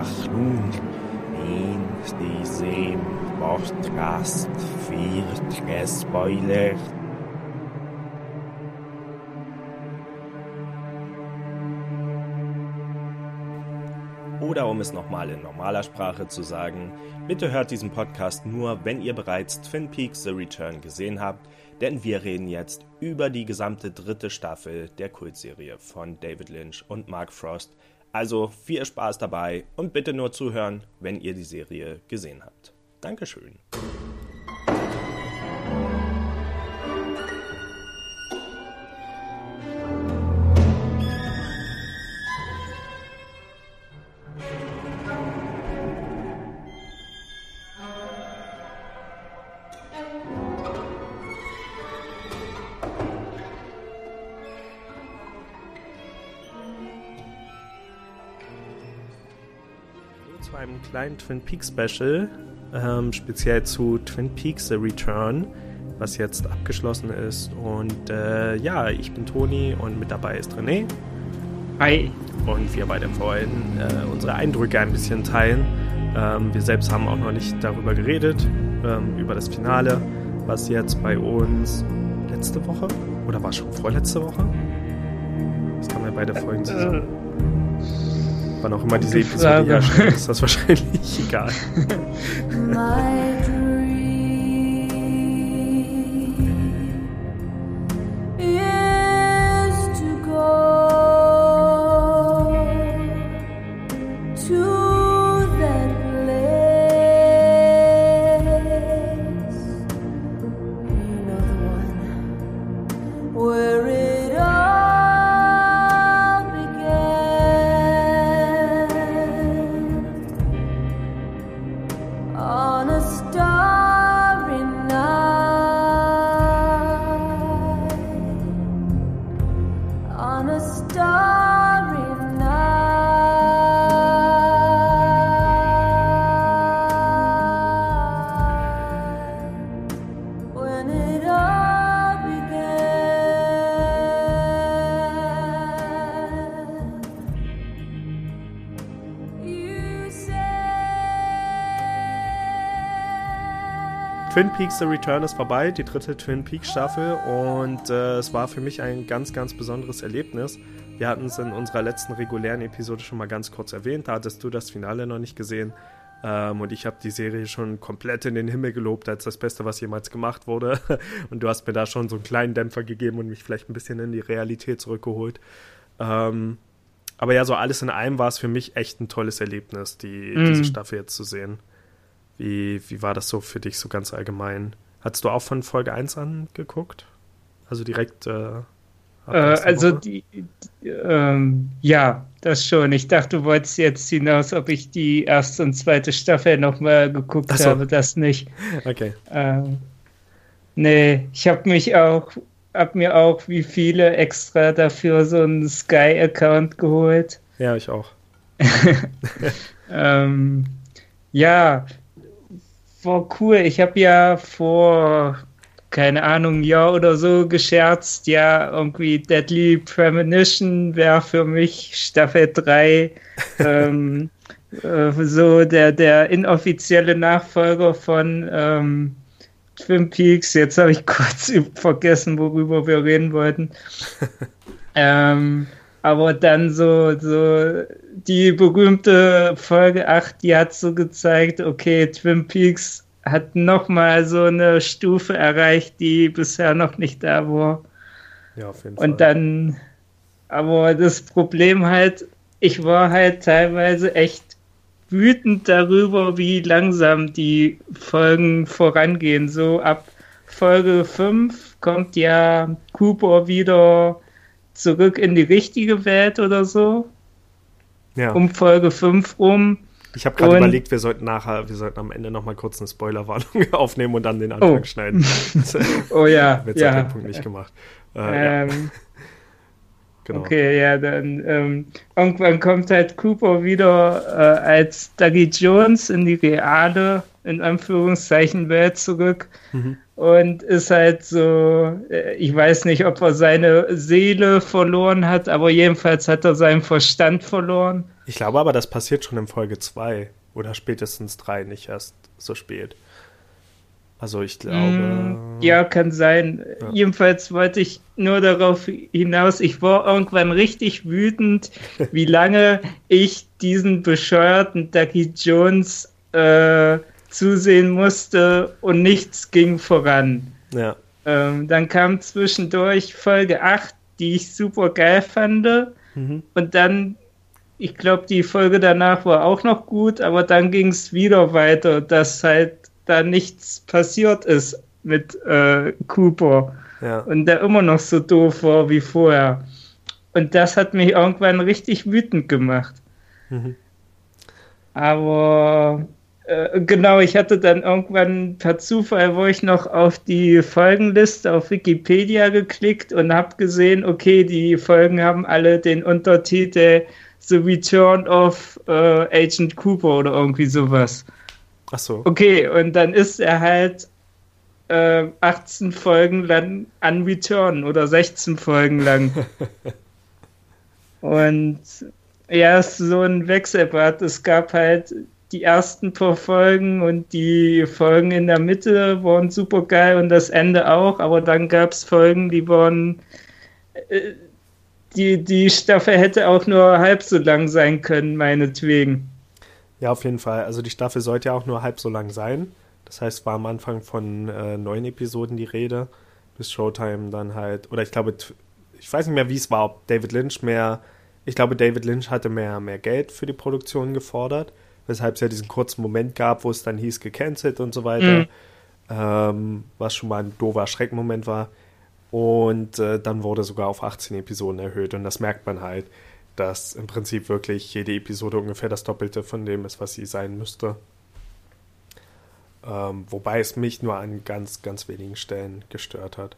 Achtung, in diesem Podcast wird gespoilert. Oder um es nochmal in normaler Sprache zu sagen, bitte hört diesen Podcast nur, wenn ihr bereits Twin Peaks The Return gesehen habt, denn wir reden jetzt über die gesamte dritte Staffel der Kultserie von David Lynch und Mark Frost. Also viel Spaß dabei und bitte nur zuhören, wenn ihr die Serie gesehen habt. Dankeschön. Kleinen Twin Peaks Special, ähm, speziell zu Twin Peaks The Return, was jetzt abgeschlossen ist. Und äh, ja, ich bin Toni und mit dabei ist René. Hi. Und wir beide wollen äh, unsere Eindrücke ein bisschen teilen. Ähm, wir selbst haben auch noch nicht darüber geredet, ähm, über das Finale, was jetzt bei uns letzte Woche oder war schon vorletzte Woche? Das kann man bei der Folgen zusammen. Wann auch immer diese Episode hier erscheint, ist das wahrscheinlich egal. On a starry Twin Peaks The Return ist vorbei, die dritte Twin Peaks Staffel und äh, es war für mich ein ganz, ganz besonderes Erlebnis. Wir hatten es in unserer letzten regulären Episode schon mal ganz kurz erwähnt, da hattest du das Finale noch nicht gesehen ähm, und ich habe die Serie schon komplett in den Himmel gelobt als das Beste, was jemals gemacht wurde und du hast mir da schon so einen kleinen Dämpfer gegeben und mich vielleicht ein bisschen in die Realität zurückgeholt. Ähm, aber ja, so alles in allem war es für mich echt ein tolles Erlebnis, die, Mhm. diese Staffel jetzt zu sehen. Wie, wie war das so für dich so ganz allgemein? Hattest du auch von Folge 1 an geguckt? Also direkt. Äh, Äh, also die, die ähm, ja, das schon. Ich dachte, du wolltest jetzt hinaus, ob ich die erste und zweite Staffel nochmal geguckt so. habe, das nicht. Okay. Ähm, nee, ich habe mich auch, hab mir auch wie viele extra dafür so einen Sky-Account geholt. Ja, ich auch. Ähm, ja, war cool. Ich habe ja vor, keine Ahnung, Jahr oder so gescherzt, ja, irgendwie Deadly Premonition wäre für mich Staffel 3 ähm, äh, so der, der inoffizielle Nachfolger von ähm, Twin Peaks. Jetzt habe ich kurz vergessen, worüber wir reden wollten. ähm, aber dann so, so die berühmte Folge 8, die hat so gezeigt, okay, Twin Peaks hat nochmal so eine Stufe erreicht, die bisher noch nicht da war. Ja, auf jeden Fall. Und dann, aber das Problem halt, ich war halt teilweise echt wütend darüber, wie langsam die Folgen vorangehen. So ab Folge 5 kommt ja Cooper wieder zurück in die richtige Welt oder so. Ja. Um Folge 5 rum. Ich habe gerade überlegt, wir sollten nachher, wir sollten am Ende nochmal kurz eine Spoilerwarnung aufnehmen und dann den Anfang Oh. schneiden. Oh ja, wird ja. dem Punkt nicht gemacht. Äh, ja, Ähm, genau. Okay, ja, dann ähm, irgendwann kommt halt Cooper wieder äh, als Dougie Jones in die reale, in Anführungszeichen, Welt zurück. Mhm. Und ist halt so, äh, ich weiß nicht, ob er seine Seele verloren hat, aber jedenfalls hat er seinen Verstand verloren. Ich glaube aber, das passiert schon in Folge 2 oder spätestens 3, nicht erst so spät. Also ich glaube. Mm, ja, kann sein. Ja. Jedenfalls wollte ich nur darauf hinaus, ich war irgendwann richtig wütend, wie lange ich diesen bescheuerten Ducky Jones äh, zusehen musste und nichts ging voran. Ja. Ähm, dann kam zwischendurch Folge 8, die ich super geil fand. Mhm. Und dann, ich glaube, die Folge danach war auch noch gut, aber dann ging es wieder weiter, dass halt da nichts passiert ist mit äh, Cooper. Ja. Und der immer noch so doof war wie vorher. Und das hat mich irgendwann richtig wütend gemacht. Mhm. Aber äh, genau, ich hatte dann irgendwann per Zufall, wo ich noch auf die Folgenliste auf Wikipedia geklickt und habe gesehen, okay, die Folgen haben alle den Untertitel The Return of äh, Agent Cooper oder irgendwie sowas. Ach so. Okay, und dann ist er halt äh, 18 Folgen lang an Return oder 16 Folgen lang. und ja, ist so ein Wechselbad. Es gab halt die ersten paar Folgen und die Folgen in der Mitte waren super geil und das Ende auch, aber dann gab es Folgen, die waren. Äh, die, die Staffel hätte auch nur halb so lang sein können, meinetwegen. Ja, auf jeden Fall. Also die Staffel sollte ja auch nur halb so lang sein. Das heißt, war am Anfang von äh, neun Episoden die Rede, bis Showtime dann halt, oder ich glaube, ich weiß nicht mehr, wie es war, ob David Lynch mehr, ich glaube, David Lynch hatte mehr, mehr Geld für die Produktion gefordert weshalb es ja diesen kurzen Moment gab, wo es dann hieß, gecancelt und so weiter, mhm. ähm, was schon mal ein doofer Schreckmoment war. Und äh, dann wurde sogar auf 18 Episoden erhöht und das merkt man halt, dass im Prinzip wirklich jede Episode ungefähr das Doppelte von dem ist, was sie sein müsste. Ähm, wobei es mich nur an ganz, ganz wenigen Stellen gestört hat.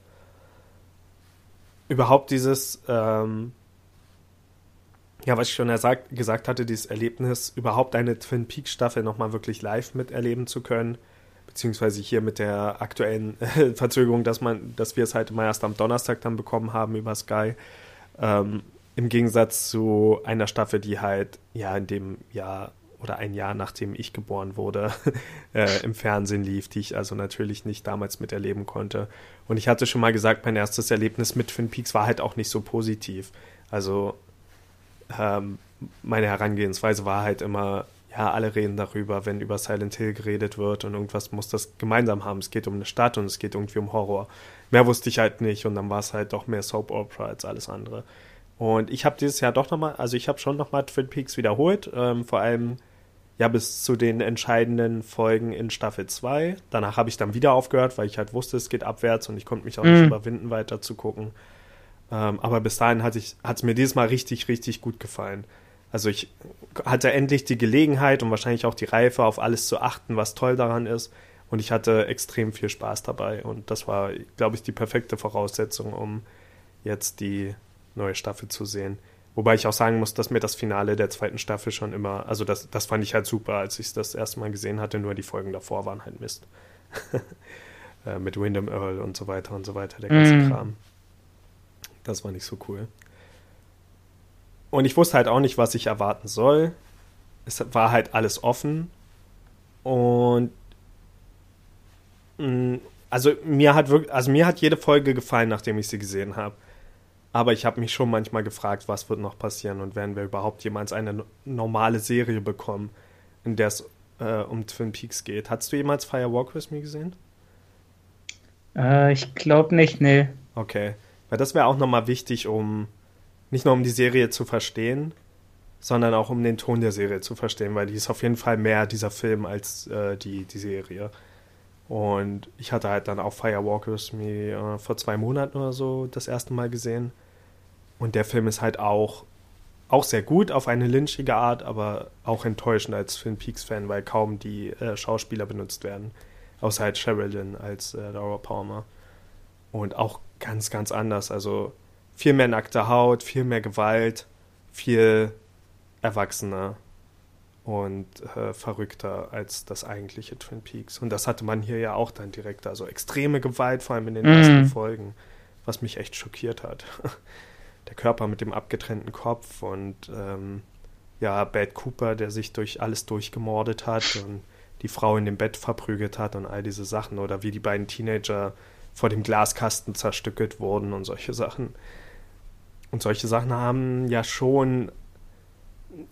Überhaupt dieses ähm, ja, was ich schon gesagt, hatte, dieses Erlebnis, überhaupt eine Twin Peaks Staffel nochmal wirklich live miterleben zu können, beziehungsweise hier mit der aktuellen Verzögerung, dass man, dass wir es halt immer erst am Donnerstag dann bekommen haben über Sky. Ähm, Im Gegensatz zu einer Staffel, die halt ja in dem Jahr oder ein Jahr nachdem ich geboren wurde, äh, im Fernsehen lief, die ich also natürlich nicht damals miterleben konnte. Und ich hatte schon mal gesagt, mein erstes Erlebnis mit Twin Peaks war halt auch nicht so positiv. Also ähm, meine Herangehensweise war halt immer, ja, alle reden darüber, wenn über Silent Hill geredet wird und irgendwas muss das gemeinsam haben. Es geht um eine Stadt und es geht irgendwie um Horror. Mehr wusste ich halt nicht und dann war es halt doch mehr Soap Opera als alles andere. Und ich habe dieses Jahr doch nochmal, also ich habe schon nochmal Twin Peaks wiederholt, ähm, vor allem ja bis zu den entscheidenden Folgen in Staffel 2. Danach habe ich dann wieder aufgehört, weil ich halt wusste, es geht abwärts und ich konnte mich auch mhm. nicht überwinden, weiter zu gucken. Ähm, aber bis dahin hat es mir dieses Mal richtig, richtig gut gefallen. Also ich hatte endlich die Gelegenheit und wahrscheinlich auch die Reife, auf alles zu achten, was toll daran ist. Und ich hatte extrem viel Spaß dabei. Und das war, glaube ich, die perfekte Voraussetzung, um jetzt die neue Staffel zu sehen. Wobei ich auch sagen muss, dass mir das Finale der zweiten Staffel schon immer, also das, das fand ich halt super, als ich es das erste Mal gesehen hatte, nur die Folgen davor waren halt Mist. äh, mit Wyndham Earl und so weiter und so weiter, der ganze mm. Kram. Das war nicht so cool. Und ich wusste halt auch nicht, was ich erwarten soll. Es war halt alles offen. Und mm, also mir hat wirklich, also mir hat jede Folge gefallen, nachdem ich sie gesehen habe. Aber ich habe mich schon manchmal gefragt, was wird noch passieren und werden wir überhaupt jemals eine normale Serie bekommen, in der es äh, um Twin Peaks geht. Hast du jemals Firewalk with Me gesehen? Äh, ich glaube nicht, nee. Okay. Weil das wäre auch nochmal wichtig, um nicht nur um die Serie zu verstehen, sondern auch um den Ton der Serie zu verstehen, weil die ist auf jeden Fall mehr dieser Film als äh, die, die Serie. Und ich hatte halt dann auch Firewalkers mir äh, vor zwei Monaten oder so das erste Mal gesehen. Und der Film ist halt auch, auch sehr gut auf eine lynchige Art, aber auch enttäuschend als Twin Peaks-Fan, weil kaum die äh, Schauspieler benutzt werden. Außer halt Sherilyn als äh, Laura Palmer. Und auch ganz, ganz anders. Also viel mehr nackte Haut, viel mehr Gewalt, viel erwachsener. und äh, verrückter als das eigentliche Twin Peaks. Und das hatte man hier ja auch dann direkt. Also extreme Gewalt, vor allem in den mm. ersten Folgen, was mich echt schockiert hat. Der Körper mit dem abgetrennten Kopf und ähm, ja, Bad Cooper, der sich durch alles durchgemordet hat und die Frau in dem Bett verprügelt hat und all diese Sachen. Oder wie die beiden Teenager vor dem Glaskasten zerstückelt wurden und solche Sachen. Und solche Sachen haben ja schon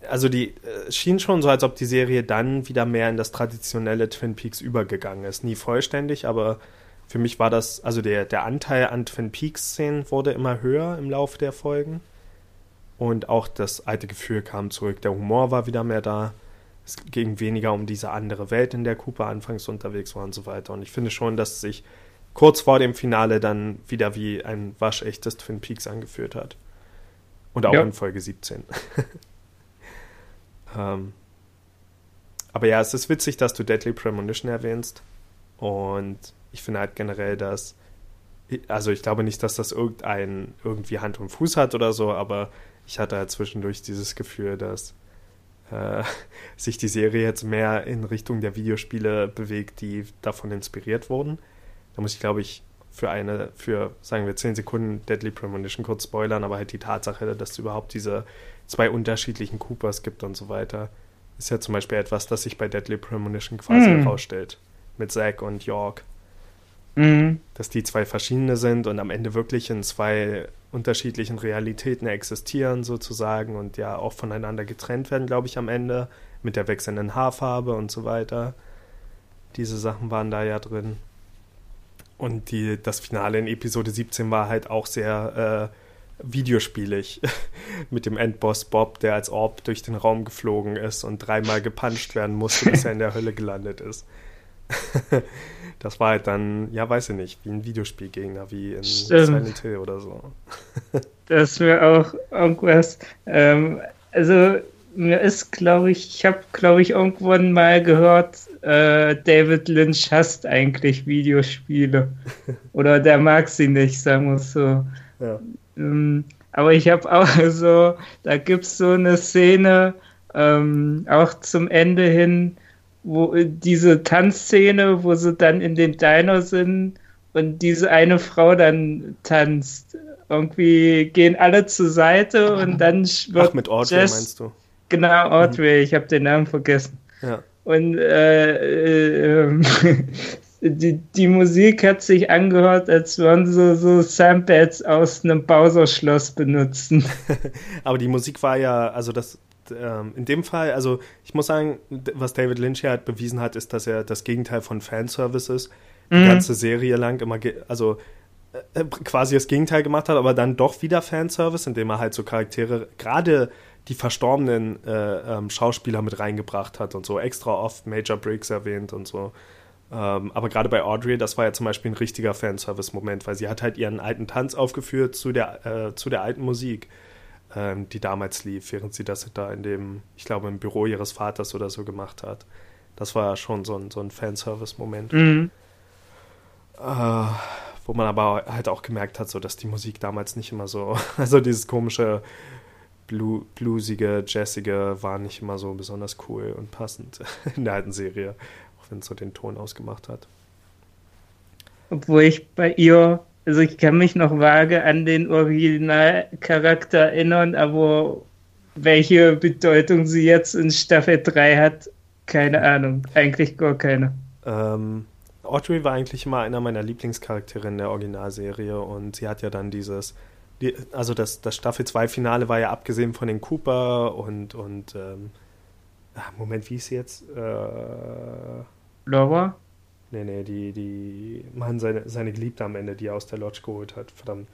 also die äh, schien schon so, als ob die Serie dann wieder mehr in das traditionelle Twin Peaks übergegangen ist. Nie vollständig, aber für mich war das, also der, der Anteil an Twin Peaks-Szenen wurde immer höher im Laufe der Folgen. Und auch das alte Gefühl kam zurück. Der Humor war wieder mehr da. Es ging weniger um diese andere Welt, in der Cooper anfangs unterwegs war und so weiter. Und ich finde schon, dass es sich kurz vor dem Finale dann wieder wie ein waschechtes Twin Peaks angeführt hat. Und auch ja. in Folge 17. Ähm, aber ja, es ist witzig, dass du Deadly Premonition erwähnst. Und ich finde halt generell, dass. Also ich glaube nicht, dass das irgendein irgendwie Hand und Fuß hat oder so, aber ich hatte halt zwischendurch dieses Gefühl, dass äh, sich die Serie jetzt mehr in Richtung der Videospiele bewegt, die davon inspiriert wurden. Da muss ich, glaube ich, für eine, für, sagen wir, 10 Sekunden Deadly Premonition kurz spoilern, aber halt die Tatsache, dass es überhaupt diese zwei unterschiedlichen Coopers gibt und so weiter, ist ja zum Beispiel etwas, das sich bei Deadly Premonition quasi mhm. herausstellt. Mit Zack und York. Mhm. Dass die zwei verschiedene sind und am Ende wirklich in zwei unterschiedlichen Realitäten existieren, sozusagen, und ja auch voneinander getrennt werden, glaube ich, am Ende, mit der wechselnden Haarfarbe und so weiter. Diese Sachen waren da ja drin. Und die, das Finale in Episode 17 war halt auch sehr äh, videospielig. Mit dem Endboss Bob, der als Orb durch den Raum geflogen ist und dreimal gepuncht werden musste, bis er in der Hölle gelandet ist. das war halt dann, ja, weiß ich nicht, wie ein Videospielgegner, wie in Stimmt. Silent Hill oder so. das wäre auch irgendwas. Ähm, also mir ist, glaube ich, ich habe, glaube ich, irgendwann mal gehört, äh, David Lynch hasst eigentlich Videospiele. Oder der mag sie nicht, sagen wir so. Ja. Ähm, aber ich habe auch so, da gibt es so eine Szene, ähm, auch zum Ende hin, wo diese Tanzszene, wo sie dann in den Diner sind und diese eine Frau dann tanzt. Irgendwie gehen alle zur Seite und dann wird Ach, mit Audrey Jess, meinst du? Genau, Audrey, mhm. ich habe den Namen vergessen. Ja. Und äh, äh, die, die Musik hat sich angehört, als würden sie so Samples aus einem Bowser-Schloss benutzen. Aber die Musik war ja, also das, ähm, in dem Fall, also ich muss sagen, was David Lynch hier halt bewiesen hat, ist, dass er das Gegenteil von Fanservice ist. Die mhm. ganze Serie lang immer, also äh, quasi das Gegenteil gemacht hat, aber dann doch wieder Fanservice, indem er halt so Charaktere, gerade die verstorbenen äh, ähm, Schauspieler mit reingebracht hat und so extra oft Major Briggs erwähnt und so. Ähm, aber gerade bei Audrey, das war ja zum Beispiel ein richtiger Fanservice-Moment, weil sie hat halt ihren alten Tanz aufgeführt zu der, äh, zu der alten Musik, ähm, die damals lief, während sie das da in dem, ich glaube, im Büro ihres Vaters oder so gemacht hat. Das war schon so ein, so ein Fanservice-Moment. Mhm. Äh, wo man aber halt auch gemerkt hat, so dass die Musik damals nicht immer so, also dieses komische Blu bluesige, jazzige war nicht immer so besonders cool und passend in der alten Serie, auch wenn es so den Ton ausgemacht hat. Obwohl ich bei ihr, also ich kann mich noch vage an den Originalcharakter erinnern, aber welche Bedeutung sie jetzt in Staffel 3 hat, keine Ahnung. Eigentlich gar keine. Ähm, Audrey war eigentlich immer einer meiner Lieblingscharaktere in der Originalserie und sie hat ja dann dieses die, also das, das Staffel 2 Finale war ja abgesehen von den Cooper und, und ähm, ach, Moment, wie ist sie jetzt? Äh, Laura? Nee, nee, die, die Mann, seine, seine Geliebte am Ende, die er aus der Lodge geholt hat. Verdammt.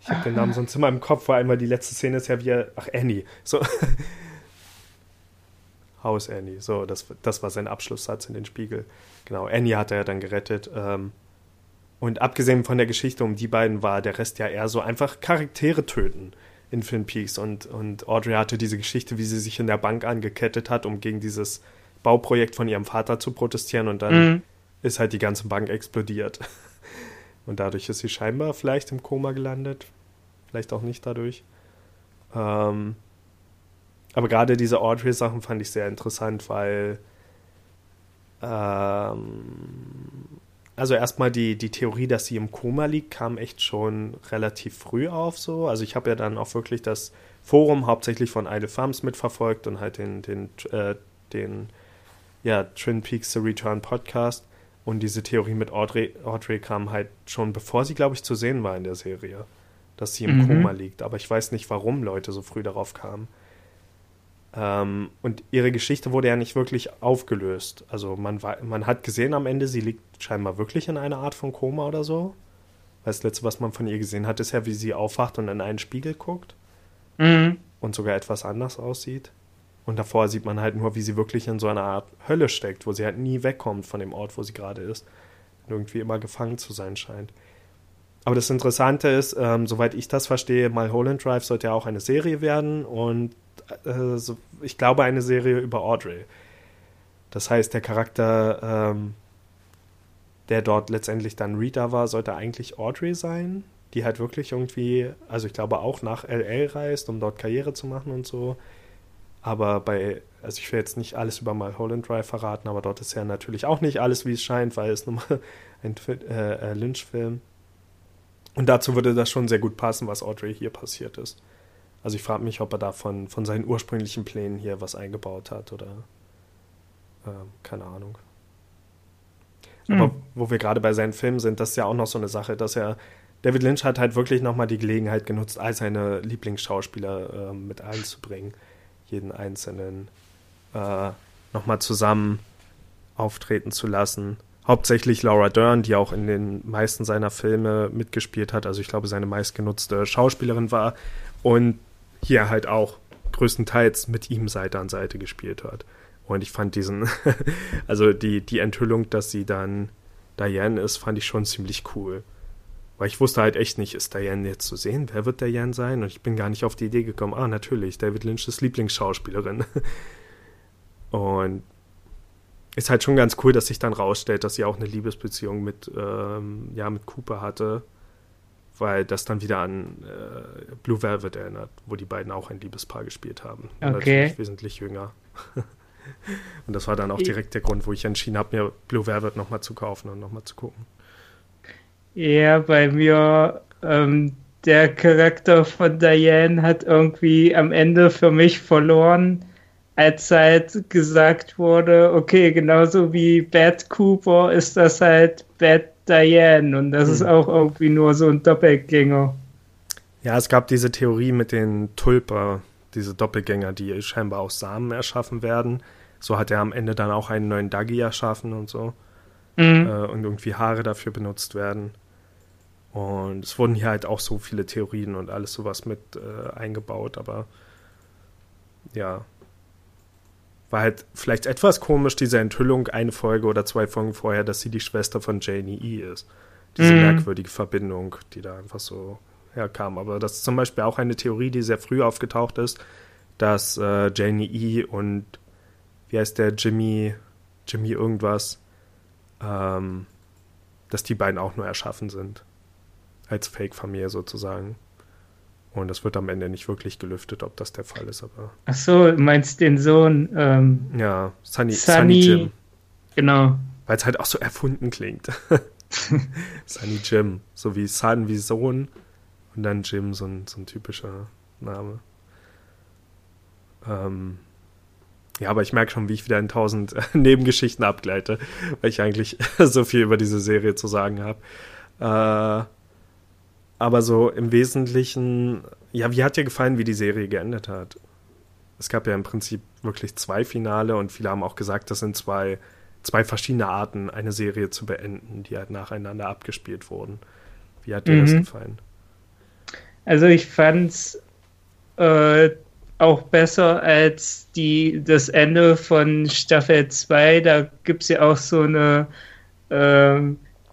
Ich habe den Namen sonst immer im Kopf, vor allem, weil die letzte Szene ist ja wie er, ach, Annie. So. Haus Annie. So, das, das war sein Abschlusssatz in den Spiegel. Genau, Annie hat er ja dann gerettet. Ähm, und abgesehen von der Geschichte um die beiden war der Rest ja eher so einfach Charaktere töten in Twin Peaks. Und, und Audrey hatte diese Geschichte, wie sie sich in der Bank angekettet hat, um gegen dieses Bauprojekt von ihrem Vater zu protestieren. Und dann mhm. ist halt die ganze Bank explodiert. Und dadurch ist sie scheinbar vielleicht im Koma gelandet. Vielleicht auch nicht dadurch. Ähm, aber gerade diese Audrey-Sachen fand ich sehr interessant, weil ähm, also erstmal die, die Theorie, dass sie im Koma liegt, kam echt schon relativ früh auf so. Also ich habe ja dann auch wirklich das Forum hauptsächlich von Idle Farms mitverfolgt und halt den, den, äh, den ja, Twin Peaks The Return Podcast. Und diese Theorie mit Audrey, Audrey kam halt schon bevor sie, glaube ich, zu sehen war in der Serie, dass sie im mhm. Koma liegt. Aber ich weiß nicht, warum Leute so früh darauf kamen. Ähm, und ihre Geschichte wurde ja nicht wirklich aufgelöst. Also man, man hat gesehen am Ende, sie liegt scheinbar wirklich in einer Art von Koma oder so. Weil das letzte, was man von ihr gesehen hat, ist ja, wie sie aufwacht und in einen Spiegel guckt. Mhm. Und sogar etwas anders aussieht. Und davor sieht man halt nur, wie sie wirklich in so einer Art Hölle steckt, wo sie halt nie wegkommt von dem Ort, wo sie gerade ist. Und irgendwie immer gefangen zu sein scheint. Aber das Interessante ist, ähm, soweit ich das verstehe, Mulholland Drive sollte ja auch eine Serie werden und äh, ich glaube, eine Serie über Audrey. Das heißt, der Charakter, ähm, der dort letztendlich dann Rita war, sollte eigentlich Audrey sein, die halt wirklich irgendwie, also ich glaube auch nach LA reist, um dort Karriere zu machen und so. Aber bei, also ich will jetzt nicht alles über Mulholland Drive verraten, aber dort ist ja natürlich auch nicht alles, wie es scheint, weil es nun mal ein äh, äh, Lynch-Film. Und dazu würde das schon sehr gut passen, was Audrey hier passiert ist. Also ich frage mich, ob er da von, von seinen ursprünglichen Plänen hier was eingebaut hat oder äh, keine Ahnung. Aber mhm. wo wir gerade bei seinen Filmen sind, das ist ja auch noch so eine Sache, dass er David Lynch hat halt wirklich nochmal die Gelegenheit genutzt, all seine Lieblingsschauspieler äh, mit einzubringen. Jeden einzelnen äh, nochmal zusammen auftreten zu lassen. Hauptsächlich Laura Dern, die auch in den meisten seiner Filme mitgespielt hat. Also ich glaube, seine meistgenutzte Schauspielerin war. Und hier halt auch größtenteils mit ihm Seite an Seite gespielt hat. Und ich fand diesen, also die, die Enthüllung, dass sie dann Diane ist, fand ich schon ziemlich cool. Weil ich wusste halt echt nicht, ist Diane jetzt zu sehen? Wer wird Diane sein? Und ich bin gar nicht auf die Idee gekommen, ah, natürlich, David Lynch ist Lieblingsschauspielerin. Und ist halt schon ganz cool, dass sich dann rausstellt, dass sie auch eine Liebesbeziehung mit, ähm, ja, mit Cooper hatte weil das dann wieder an äh, Blue Velvet erinnert, wo die beiden auch ein Liebespaar gespielt haben. Okay. Natürlich wesentlich jünger. und das war dann auch direkt der Grund, wo ich entschieden habe, mir Blue Velvet nochmal zu kaufen und nochmal zu gucken. Ja, bei mir, ähm, der Charakter von Diane hat irgendwie am Ende für mich verloren, als halt gesagt wurde, okay, genauso wie Bad Cooper ist das halt Bad Diane und das hm. ist auch irgendwie nur so ein Doppelgänger. Ja, es gab diese Theorie mit den Tulper, diese Doppelgänger, die scheinbar aus Samen erschaffen werden. So hat er am Ende dann auch einen neuen Dagi erschaffen und so. Mhm. Äh, und irgendwie Haare dafür benutzt werden. Und es wurden hier halt auch so viele Theorien und alles sowas mit äh, eingebaut, aber ja, war halt vielleicht etwas komisch, diese Enthüllung eine Folge oder zwei Folgen vorher, dass sie die Schwester von Janie E. ist. Diese mhm. merkwürdige Verbindung, die da einfach so herkam. Aber das ist zum Beispiel auch eine Theorie, die sehr früh aufgetaucht ist, dass äh, Janie E. und wie heißt der Jimmy, Jimmy irgendwas, ähm, dass die beiden auch nur erschaffen sind. Als Fake-Familie sozusagen. Und das wird am Ende nicht wirklich gelüftet, ob das der Fall ist, aber. Ach so, meinst den Sohn? Ähm, ja, Sunny, Sunny, Sunny Jim. Genau. Weil es halt auch so erfunden klingt. Sunny Jim. So wie Sun wie Sohn und dann Jim, so ein, so ein typischer Name. Ähm, ja, aber ich merke schon, wie ich wieder in tausend Nebengeschichten abgleite, weil ich eigentlich so viel über diese Serie zu sagen habe. Äh, aber so im Wesentlichen, ja, wie hat dir gefallen, wie die Serie geendet hat? Es gab ja im Prinzip wirklich zwei Finale und viele haben auch gesagt, das sind zwei, zwei verschiedene Arten, eine Serie zu beenden, die halt nacheinander abgespielt wurden. Wie hat dir mhm. das gefallen? Also ich fand's äh, auch besser als die, das Ende von Staffel 2. Da gibt es ja auch so eine äh,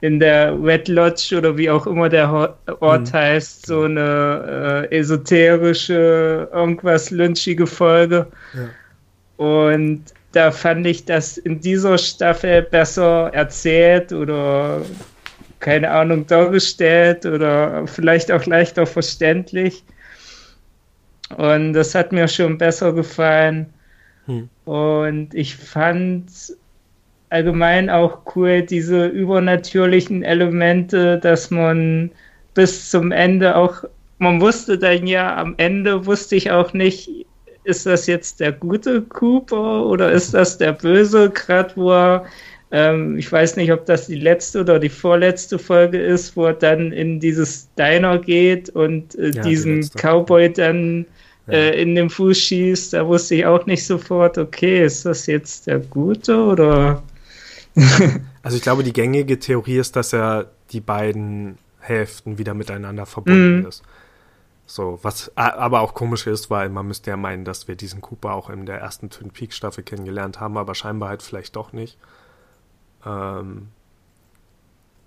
in der Red Lodge oder wie auch immer der Ort mhm. heißt, so eine äh, esoterische, irgendwas lynchige Folge. Ja. Und da fand ich das in dieser Staffel besser erzählt oder keine Ahnung dargestellt oder vielleicht auch leichter verständlich. Und das hat mir schon besser gefallen. Hm. Und ich fand allgemein auch cool diese übernatürlichen Elemente, dass man bis zum Ende auch, man wusste dann ja, am Ende wusste ich auch nicht, ist das jetzt der gute Cooper oder ist das der böse, gerade wo er, ähm, ich weiß nicht, ob das die letzte oder die vorletzte Folge ist, wo er dann in dieses Diner geht und äh, ja, diesen Cowboy dann äh, in den Fuß schießt, da wusste ich auch nicht sofort, okay, ist das jetzt der gute oder also ich glaube, die gängige Theorie ist, dass er die beiden Hälften wieder miteinander verbunden mm. ist. So, was aber auch komisch ist, weil man müsste ja meinen, dass wir diesen Cooper auch in der ersten Twin Peaks Staffel kennengelernt haben, aber scheinbar halt vielleicht doch nicht. Ähm,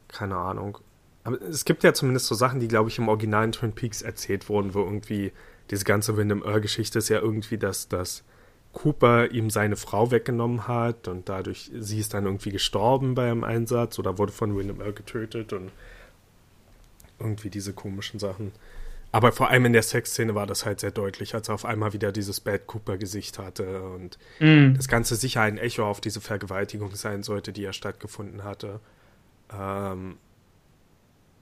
keine Ahnung. Aber es gibt ja zumindest so Sachen, die, glaube ich, im originalen Twin Peaks erzählt wurden, wo irgendwie diese ganze Windham Earl-Geschichte ist ja irgendwie, dass, dass Cooper ihm seine Frau weggenommen hat und dadurch, sie ist dann irgendwie gestorben bei einem Einsatz oder wurde von Windham Earl getötet und irgendwie diese komischen Sachen. Aber vor allem in der Sexszene war das halt sehr deutlich, als er auf einmal wieder dieses Bad Cooper-Gesicht hatte und mm. das Ganze sicher ein Echo auf diese Vergewaltigung sein sollte, die ja stattgefunden hatte. Ähm,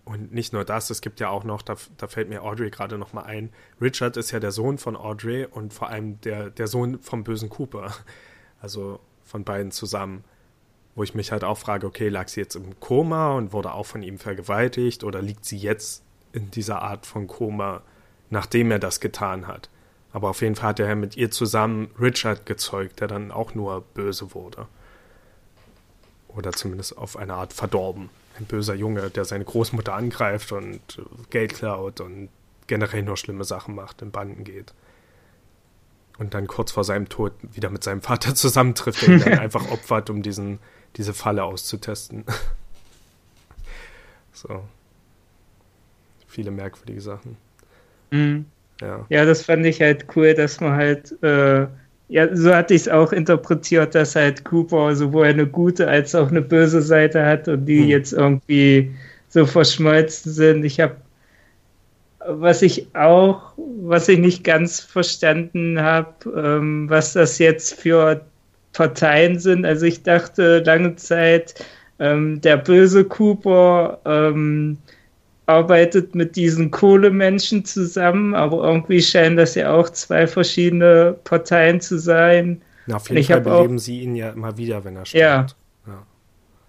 und nicht nur das, es gibt ja auch noch, da, da fällt mir Audrey gerade nochmal ein, Richard ist ja der Sohn von Audrey und vor allem der, der Sohn vom bösen Cooper. Also von beiden zusammen. Wo ich mich halt auch frage, okay, lag sie jetzt im Koma und wurde auch von ihm vergewaltigt oder liegt sie jetzt in dieser Art von Koma, nachdem er das getan hat? Aber auf jeden Fall hat er mit ihr zusammen Richard gezeugt, der dann auch nur böse wurde. Oder zumindest auf eine Art verdorben ein böser Junge, der seine Großmutter angreift und Geld klaut und generell nur schlimme Sachen macht, in Banden geht. Und dann kurz vor seinem Tod wieder mit seinem Vater zusammentrifft, der ihn dann einfach opfert, um diesen, diese Falle auszutesten. so. Viele merkwürdige Sachen. Mhm. Ja. ja, das fand ich halt cool, dass man halt äh, ja, so hatte ich es auch interpretiert, dass halt Cooper sowohl eine gute als auch eine böse Seite hat und die hm. jetzt irgendwie so verschmolzen sind. Ich habe, was ich auch, was ich nicht ganz verstanden habe, ähm, was das jetzt für Parteien sind. Also ich dachte lange Zeit, ähm, der böse Cooper ähm, arbeitet mit diesen Kohlemenschen zusammen, aber irgendwie scheinen das ja auch zwei verschiedene Parteien zu sein. Na, auf jeden ich Fall beleben auch, sie ihn ja immer wieder, wenn er stirbt. Ja. ja.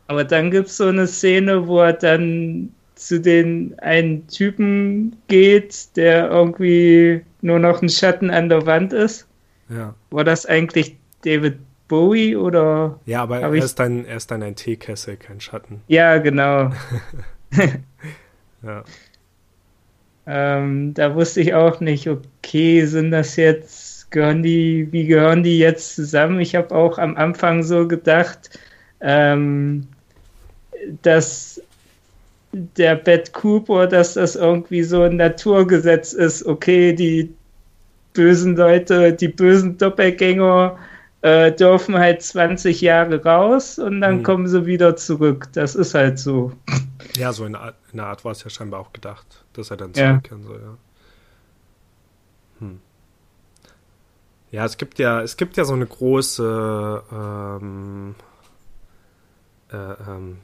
Aber dann gibt es so eine Szene, wo er dann zu den einen Typen geht, der irgendwie nur noch ein Schatten an der Wand ist. Ja. War das eigentlich David Bowie oder? Ja, aber er, ist dann, er ist dann ein Teekessel, kein Schatten. Ja, genau. Ähm, da wusste ich auch nicht, okay, sind das jetzt, gehören die, wie gehören die jetzt zusammen? Ich habe auch am Anfang so gedacht, ähm, dass der Bad Cooper, dass das irgendwie so ein Naturgesetz ist, okay, die bösen Leute, die bösen Doppelgänger äh, dürfen halt 20 Jahre raus und dann mhm. kommen sie wieder zurück. Das ist halt so. Ja, so in einer Art, Art war es ja scheinbar auch gedacht, dass er dann zurückkehren ja. soll, ja. Hm. Ja, es gibt ja, es gibt ja so eine große ähm, äh, ähm,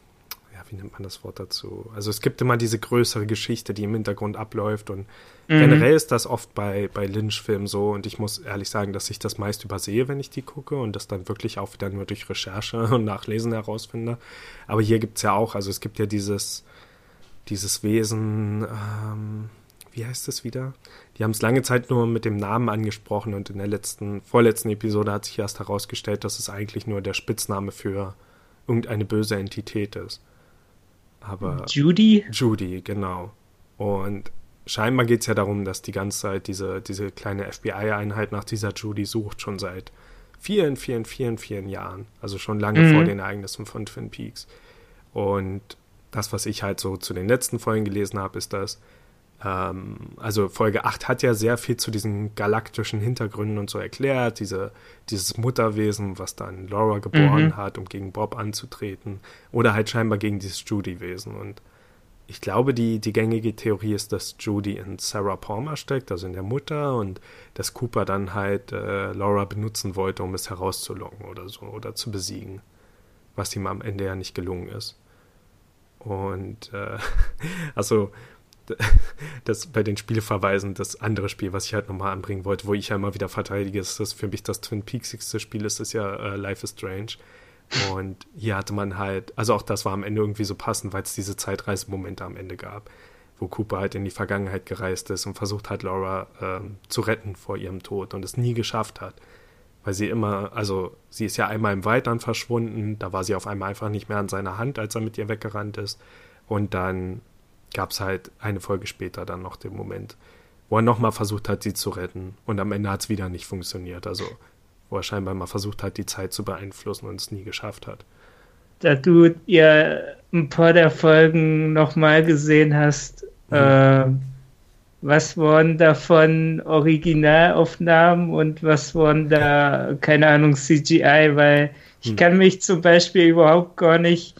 wie nennt man das Wort dazu? Also es gibt immer diese größere Geschichte, die im Hintergrund abläuft und mhm. generell ist das oft bei, bei Lynch-Filmen so und ich muss ehrlich sagen, dass ich das meist übersehe, wenn ich die gucke und das dann wirklich auch wieder nur durch Recherche und Nachlesen herausfinde. Aber hier gibt es ja auch, also es gibt ja dieses, dieses Wesen, ähm, wie heißt es wieder? Die haben es lange Zeit nur mit dem Namen angesprochen und in der letzten, vorletzten Episode hat sich erst herausgestellt, dass es eigentlich nur der Spitzname für irgendeine böse Entität ist. Aber Judy? Judy, genau. Und scheinbar geht es ja darum, dass die ganze Zeit diese, diese kleine FBI-Einheit nach dieser Judy sucht, schon seit vielen, vielen, vielen, vielen Jahren. Also schon lange mhm. vor den Ereignissen von Twin Peaks. Und das, was ich halt so zu den letzten Folgen gelesen habe, ist, dass ähm, also Folge 8 hat ja sehr viel zu diesen galaktischen Hintergründen und so erklärt, diese, dieses Mutterwesen, was dann Laura geboren mhm. hat, um gegen Bob anzutreten, oder halt scheinbar gegen dieses Judy-Wesen. Und ich glaube, die, die gängige Theorie ist, dass Judy in Sarah Palmer steckt, also in der Mutter, und dass Cooper dann halt äh, Laura benutzen wollte, um es herauszulocken oder so, oder zu besiegen. Was ihm am Ende ja nicht gelungen ist. Und äh, also das bei den Spielverweisen, das andere Spiel, was ich halt nochmal anbringen wollte, wo ich ja immer wieder verteidige, ist das für mich das Twin Peaksigste Spiel ist, ist ja äh, Life is Strange. Und hier hatte man halt, also auch das war am Ende irgendwie so passend, weil es diese Zeitreisemomente am Ende gab, wo Cooper halt in die Vergangenheit gereist ist und versucht hat, Laura ähm, zu retten vor ihrem Tod und es nie geschafft hat. Weil sie immer, also sie ist ja einmal im dann verschwunden, da war sie auf einmal einfach nicht mehr an seiner Hand, als er mit ihr weggerannt ist. Und dann gab es halt eine Folge später dann noch den Moment, wo er nochmal versucht hat, sie zu retten. Und am Ende hat es wieder nicht funktioniert. Also wo er scheinbar mal versucht hat, die Zeit zu beeinflussen und es nie geschafft hat. Da du ja ein paar der Folgen nochmal gesehen hast, mhm. äh, was waren davon Originalaufnahmen und was waren da, keine Ahnung, CGI, weil ich hm. kann mich zum Beispiel überhaupt gar nicht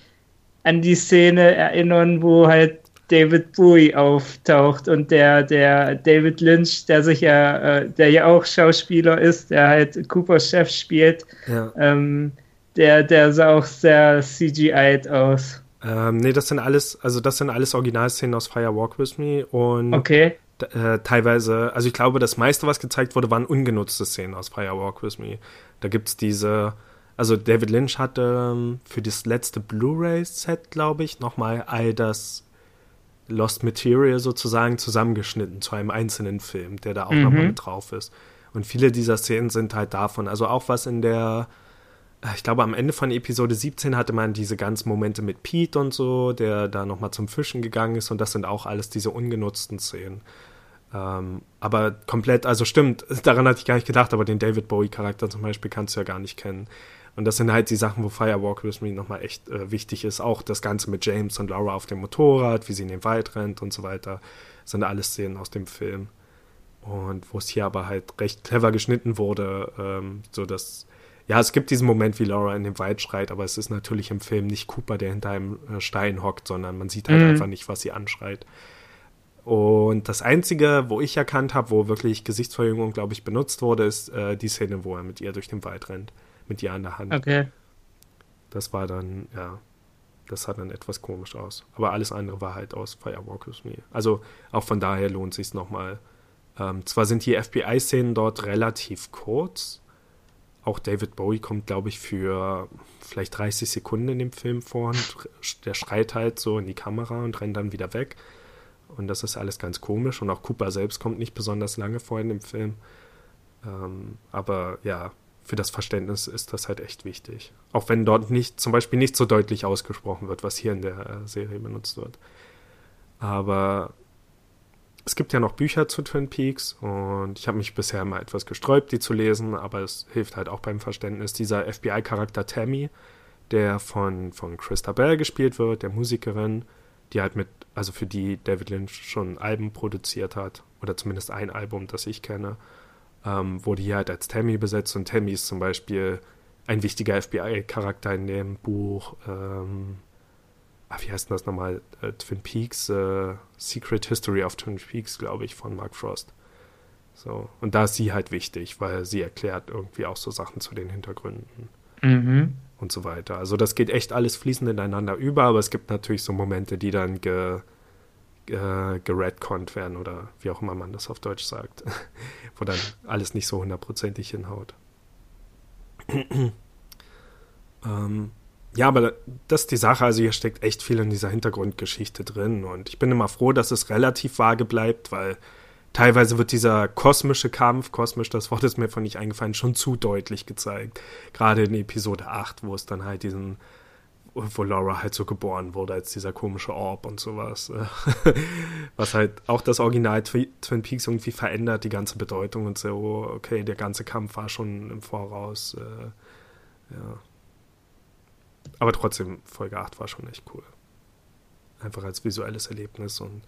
an die Szene erinnern, wo halt David Bowie auftaucht und der, der David Lynch, der sich ja, äh, der ja auch Schauspieler ist, der halt Coopers Chef spielt, ja. ähm, der, der sah auch sehr CGI'd aus. Ähm, nee, das sind alles, also das sind alles Originalszenen aus Fire Walk With Me und okay. äh, teilweise, also ich glaube, das meiste, was gezeigt wurde, waren ungenutzte Szenen aus Fire Walk With Me. Da gibt es diese, also David Lynch hatte ähm, für das letzte Blu-ray-Set, glaube ich, nochmal all das Lost Material sozusagen zusammengeschnitten zu einem einzelnen Film, der da auch mhm. nochmal mit drauf ist. Und viele dieser Szenen sind halt davon. Also auch was in der, äh, ich glaube, am Ende von Episode 17 hatte man diese ganzen Momente mit Pete und so, der da nochmal zum Fischen gegangen ist. Und das sind auch alles diese ungenutzten Szenen. Ähm, aber komplett, also stimmt, daran hatte ich gar nicht gedacht, aber den David Bowie-Charakter zum Beispiel kannst du ja gar nicht kennen. Und das sind halt die Sachen, wo Firewalk With Me nochmal echt äh, wichtig ist. Auch das Ganze mit James und Laura auf dem Motorrad, wie sie in den Wald rennt und so weiter. Das sind alles Szenen aus dem Film. Und wo es hier aber halt recht clever geschnitten wurde, ähm, so dass ja, es gibt diesen Moment, wie Laura in den Wald schreit, aber es ist natürlich im Film nicht Cooper, der hinter einem äh, Stein hockt, sondern man sieht halt mhm. einfach nicht, was sie anschreit. Und das Einzige, wo ich erkannt habe, wo wirklich Gesichtsverjüngung, glaube ich, benutzt wurde, ist äh, die Szene, wo er mit ihr durch den Wald rennt mit ihr an der Hand. Okay. Das war dann, ja, das sah dann etwas komisch aus. Aber alles andere war halt aus Firewalk with Me. Also auch von daher lohnt sich nochmal. Ähm, zwar sind die FBI-Szenen dort relativ kurz. Auch David Bowie kommt, glaube ich, für vielleicht 30 Sekunden in dem Film vor und der schreit halt so in die Kamera und rennt dann wieder weg. Und das ist alles ganz komisch. Und auch Cooper selbst kommt nicht besonders lange vor in dem Film. Ähm, aber ja, für das Verständnis ist das halt echt wichtig. Auch wenn dort nicht, zum Beispiel nicht so deutlich ausgesprochen wird, was hier in der äh, Serie benutzt wird. Aber es gibt ja noch Bücher zu Twin Peaks und ich habe mich bisher mal etwas gesträubt, die zu lesen, aber es hilft halt auch beim Verständnis. Dieser FBI-Charakter Tammy, der von, von Christa Bell gespielt wird, der Musikerin, die halt mit, also für die David Lynch schon Alben produziert hat, oder zumindest ein Album, das ich kenne ähm, wurde hier halt als Tammy besetzt und Tammy ist zum Beispiel ein wichtiger FBI-Charakter in dem Buch, ähm, ach, wie heißt denn das nochmal? Äh, Twin Peaks, äh, Secret History of Twin Peaks, glaube ich, von Mark Frost. So, und da ist sie halt wichtig, weil sie erklärt irgendwie auch so Sachen zu den Hintergründen mhm. und so weiter. Also das geht echt alles fließend ineinander über, aber es gibt natürlich so Momente, die dann ge, äh, geredconnt werden oder wie auch immer man das auf Deutsch sagt, wo dann alles nicht so hundertprozentig hinhaut. ähm, ja, aber das ist die Sache, also hier steckt echt viel in dieser Hintergrundgeschichte drin und ich bin immer froh, dass es relativ vage bleibt, weil teilweise wird dieser kosmische Kampf, kosmisch, das Wort ist mir von nicht eingefallen, schon zu deutlich gezeigt. Gerade in Episode 8, wo es dann halt diesen wo Laura halt so geboren wurde als dieser komische Orb und sowas. Was halt auch das Original Twin Peaks irgendwie verändert, die ganze Bedeutung und so, okay, der ganze Kampf war schon im Voraus. Äh, ja. Aber trotzdem, Folge 8 war schon echt cool. Einfach als visuelles Erlebnis und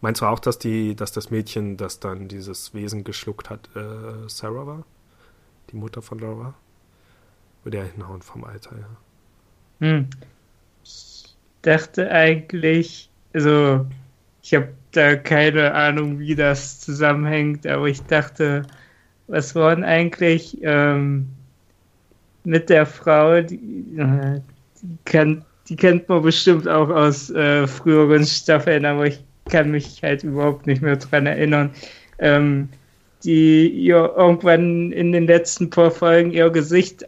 meinst du auch, dass die, dass das Mädchen, das dann dieses Wesen geschluckt hat, äh, Sarah war? Die Mutter von Laura? Würde ja hinhauen vom Alter, ja. Hm. Ich dachte eigentlich, also ich habe da keine Ahnung, wie das zusammenhängt, aber ich dachte, was waren eigentlich ähm, mit der Frau, die, äh, die, kann, die kennt man bestimmt auch aus äh, früheren Staffeln, aber ich kann mich halt überhaupt nicht mehr dran erinnern. Ähm, die ihr irgendwann in den letzten paar Folgen ihr Gesicht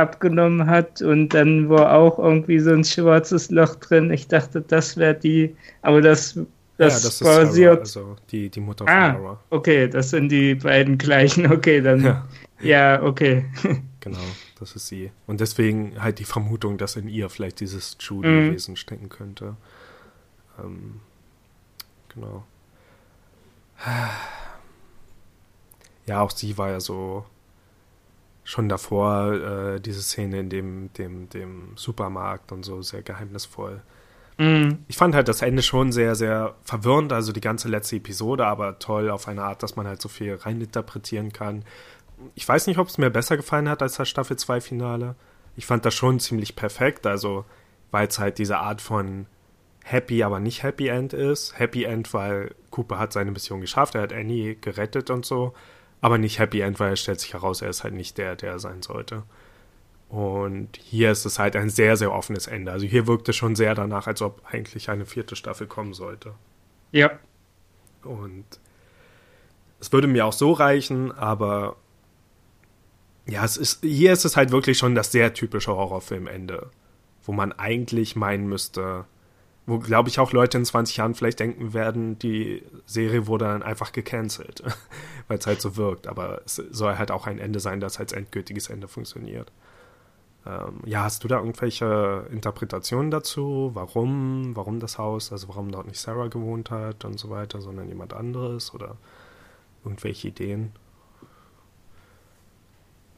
abgenommen hat und dann war auch irgendwie so ein schwarzes Loch drin. Ich dachte, das wäre die, aber das das, ja, das basiert. Sarah, also die, die Mutter ah, von Laura. Okay, das sind die beiden gleichen. Okay, dann. Ja, ja okay. genau, das ist sie. Und deswegen halt die Vermutung, dass in ihr vielleicht dieses Judy-Wesen mhm. stecken könnte. Ähm, genau. Ja, auch sie war ja so schon davor, äh, diese Szene in dem, dem, dem Supermarkt und so sehr geheimnisvoll. Mhm. Ich fand halt das Ende schon sehr, sehr verwirrend, also die ganze letzte Episode, aber toll auf eine Art, dass man halt so viel reininterpretieren kann. Ich weiß nicht, ob es mir besser gefallen hat als das Staffel 2 Finale. Ich fand das schon ziemlich perfekt, also weil es halt diese Art von Happy, aber nicht Happy End ist. Happy End, weil Cooper hat seine Mission geschafft, er hat Annie gerettet und so. Aber nicht Happy End, weil es stellt sich heraus, er ist halt nicht der, der er sein sollte. Und hier ist es halt ein sehr, sehr offenes Ende. Also hier wirkt es schon sehr danach, als ob eigentlich eine vierte Staffel kommen sollte. Ja. Und es würde mir auch so reichen, aber ja, es ist, hier ist es halt wirklich schon das sehr typische Horrorfilmende, wo man eigentlich meinen müsste, wo glaube ich auch Leute in 20 Jahren vielleicht denken werden, die Serie wurde dann einfach gecancelt, weil es halt so wirkt. Aber es soll halt auch ein Ende sein, das als endgültiges Ende funktioniert. Ähm, ja, hast du da irgendwelche Interpretationen dazu? Warum? Warum das Haus? Also warum dort nicht Sarah gewohnt hat und so weiter, sondern jemand anderes? Oder irgendwelche Ideen?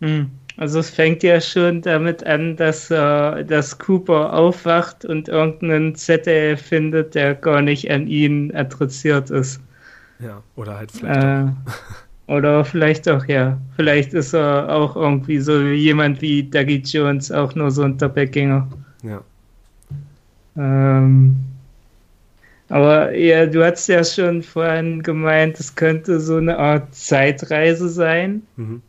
Hm, also es fängt ja schon damit an, dass, äh, dass Cooper aufwacht und irgendeinen Zettel findet, der gar nicht an ihn adressiert ist. Ja, oder halt vielleicht äh, Oder vielleicht auch, ja. Vielleicht ist er auch irgendwie so jemand wie Dougie Jones, auch nur so ein Doppelgänger. Ja. Ähm, aber ja, du hast ja schon vorhin gemeint, es könnte so eine Art Zeitreise sein. Mhm.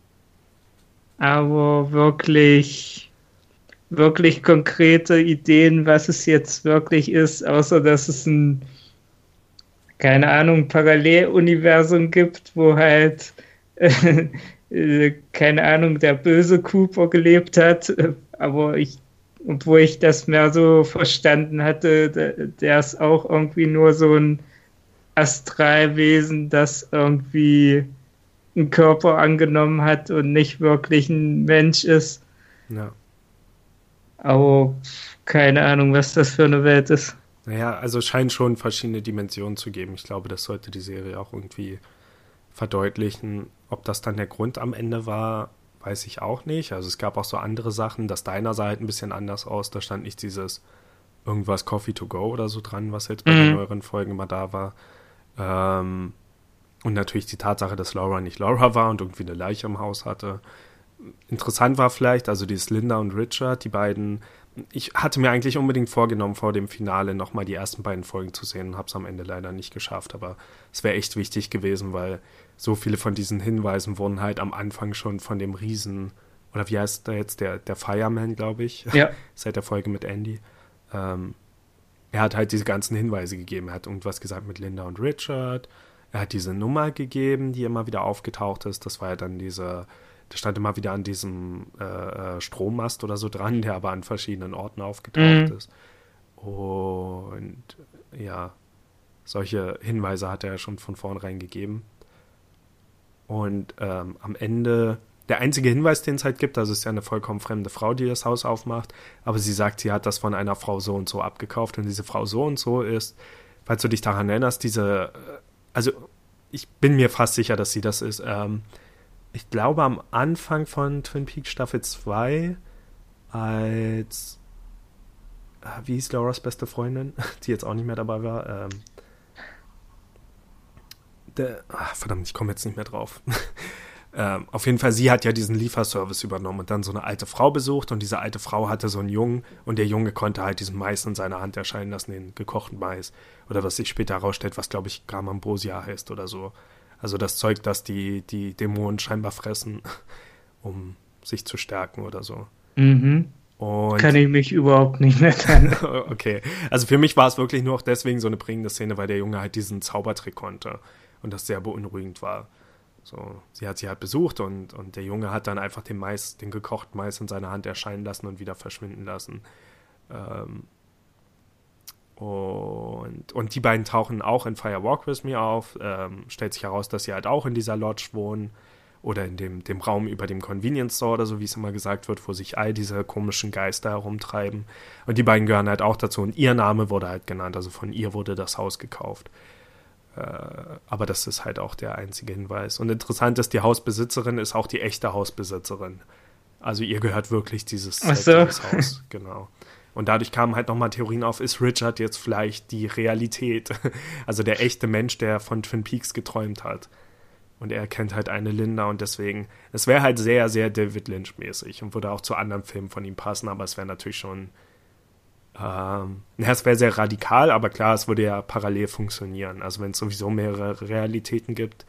Aber wirklich, wirklich konkrete Ideen, was es jetzt wirklich ist, außer dass es ein keine Ahnung, Paralleluniversum gibt, wo halt, äh, keine Ahnung, der böse Cooper gelebt hat, aber ich, obwohl ich das mehr so verstanden hatte, der, der ist auch irgendwie nur so ein Astralwesen, das irgendwie einen Körper angenommen hat und nicht wirklich ein Mensch ist. Ja. Aber keine Ahnung, was das für eine Welt ist. Naja, also scheint schon verschiedene Dimensionen zu geben. Ich glaube, das sollte die Serie auch irgendwie verdeutlichen. Ob das dann der Grund am Ende war, weiß ich auch nicht. Also es gab auch so andere Sachen. Das Deiner sah halt ein bisschen anders aus. Da stand nicht dieses irgendwas Coffee to go oder so dran, was jetzt bei mhm. den neueren Folgen immer da war. Ähm, und natürlich die Tatsache, dass Laura nicht Laura war und irgendwie eine Leiche im Haus hatte. Interessant war vielleicht, also dieses Linda und Richard, die beiden ich hatte mir eigentlich unbedingt vorgenommen, vor dem Finale nochmal die ersten beiden Folgen zu sehen und habe es am Ende leider nicht geschafft. Aber es wäre echt wichtig gewesen, weil so viele von diesen Hinweisen wurden halt am Anfang schon von dem Riesen, oder wie heißt der jetzt, der, der Fireman, glaube ich, ja. seit der Folge mit Andy. Ähm, er hat halt diese ganzen Hinweise gegeben. Er hat irgendwas gesagt mit Linda und Richard. Er hat diese Nummer gegeben, die immer wieder aufgetaucht ist. Das war ja dann diese der stand immer wieder an diesem äh, äh, Strommast oder so dran, der aber an verschiedenen Orten aufgetaucht mhm. ist. Und ja, solche Hinweise hat er ja schon von vornherein gegeben. Und ähm, am Ende, der einzige Hinweis, den es halt gibt, also es ist ja eine vollkommen fremde Frau, die das Haus aufmacht, aber sie sagt, sie hat das von einer Frau so und so abgekauft und diese Frau so und so ist, falls du dich daran erinnerst, diese, äh, also ich bin mir fast sicher, dass sie das ist, ähm, ich glaube, am Anfang von Twin Peaks Staffel 2, als. Ah, wie hieß Lauras beste Freundin, die jetzt auch nicht mehr dabei war? Ähm, der, ach, verdammt, ich komme jetzt nicht mehr drauf. Ähm, auf jeden Fall, sie hat ja diesen Lieferservice übernommen und dann so eine alte Frau besucht und diese alte Frau hatte so einen Jungen und der Junge konnte halt diesen Mais in seiner Hand erscheinen lassen, den gekochten Mais. Oder was sich später herausstellt, was glaube ich Gramambrosia heißt oder so. Also das Zeug, das die, die Dämonen scheinbar fressen, um sich zu stärken oder so. Mhm. Und Kann ich mich überhaupt nicht mehr teilen. okay. Also für mich war es wirklich nur auch deswegen so eine prägende Szene, weil der Junge halt diesen Zaubertrick konnte und das sehr beunruhigend war. So, sie hat sie halt besucht und, und der Junge hat dann einfach den Mais, den gekochten Mais in seiner Hand erscheinen lassen und wieder verschwinden lassen. Ähm, und, und die beiden tauchen auch in Fire Walk With Me auf. Ähm, stellt sich heraus, dass sie halt auch in dieser Lodge wohnen oder in dem, dem Raum über dem Convenience Store oder so, wie es immer gesagt wird, wo sich all diese komischen Geister herumtreiben. Und die beiden gehören halt auch dazu. Und ihr Name wurde halt genannt, also von ihr wurde das Haus gekauft. Äh, aber das ist halt auch der einzige Hinweis. Und interessant ist, die Hausbesitzerin ist auch die echte Hausbesitzerin. Also ihr gehört wirklich dieses, so. Haus, genau. Und dadurch kamen halt nochmal Theorien auf, ist Richard jetzt vielleicht die Realität? Also der echte Mensch, der von Twin Peaks geträumt hat. Und er kennt halt eine Linda und deswegen, es wäre halt sehr, sehr David Lynch-mäßig und würde auch zu anderen Filmen von ihm passen, aber es wäre natürlich schon ähm, ja, es wäre sehr radikal, aber klar, es würde ja parallel funktionieren. Also wenn es sowieso mehrere Realitäten gibt,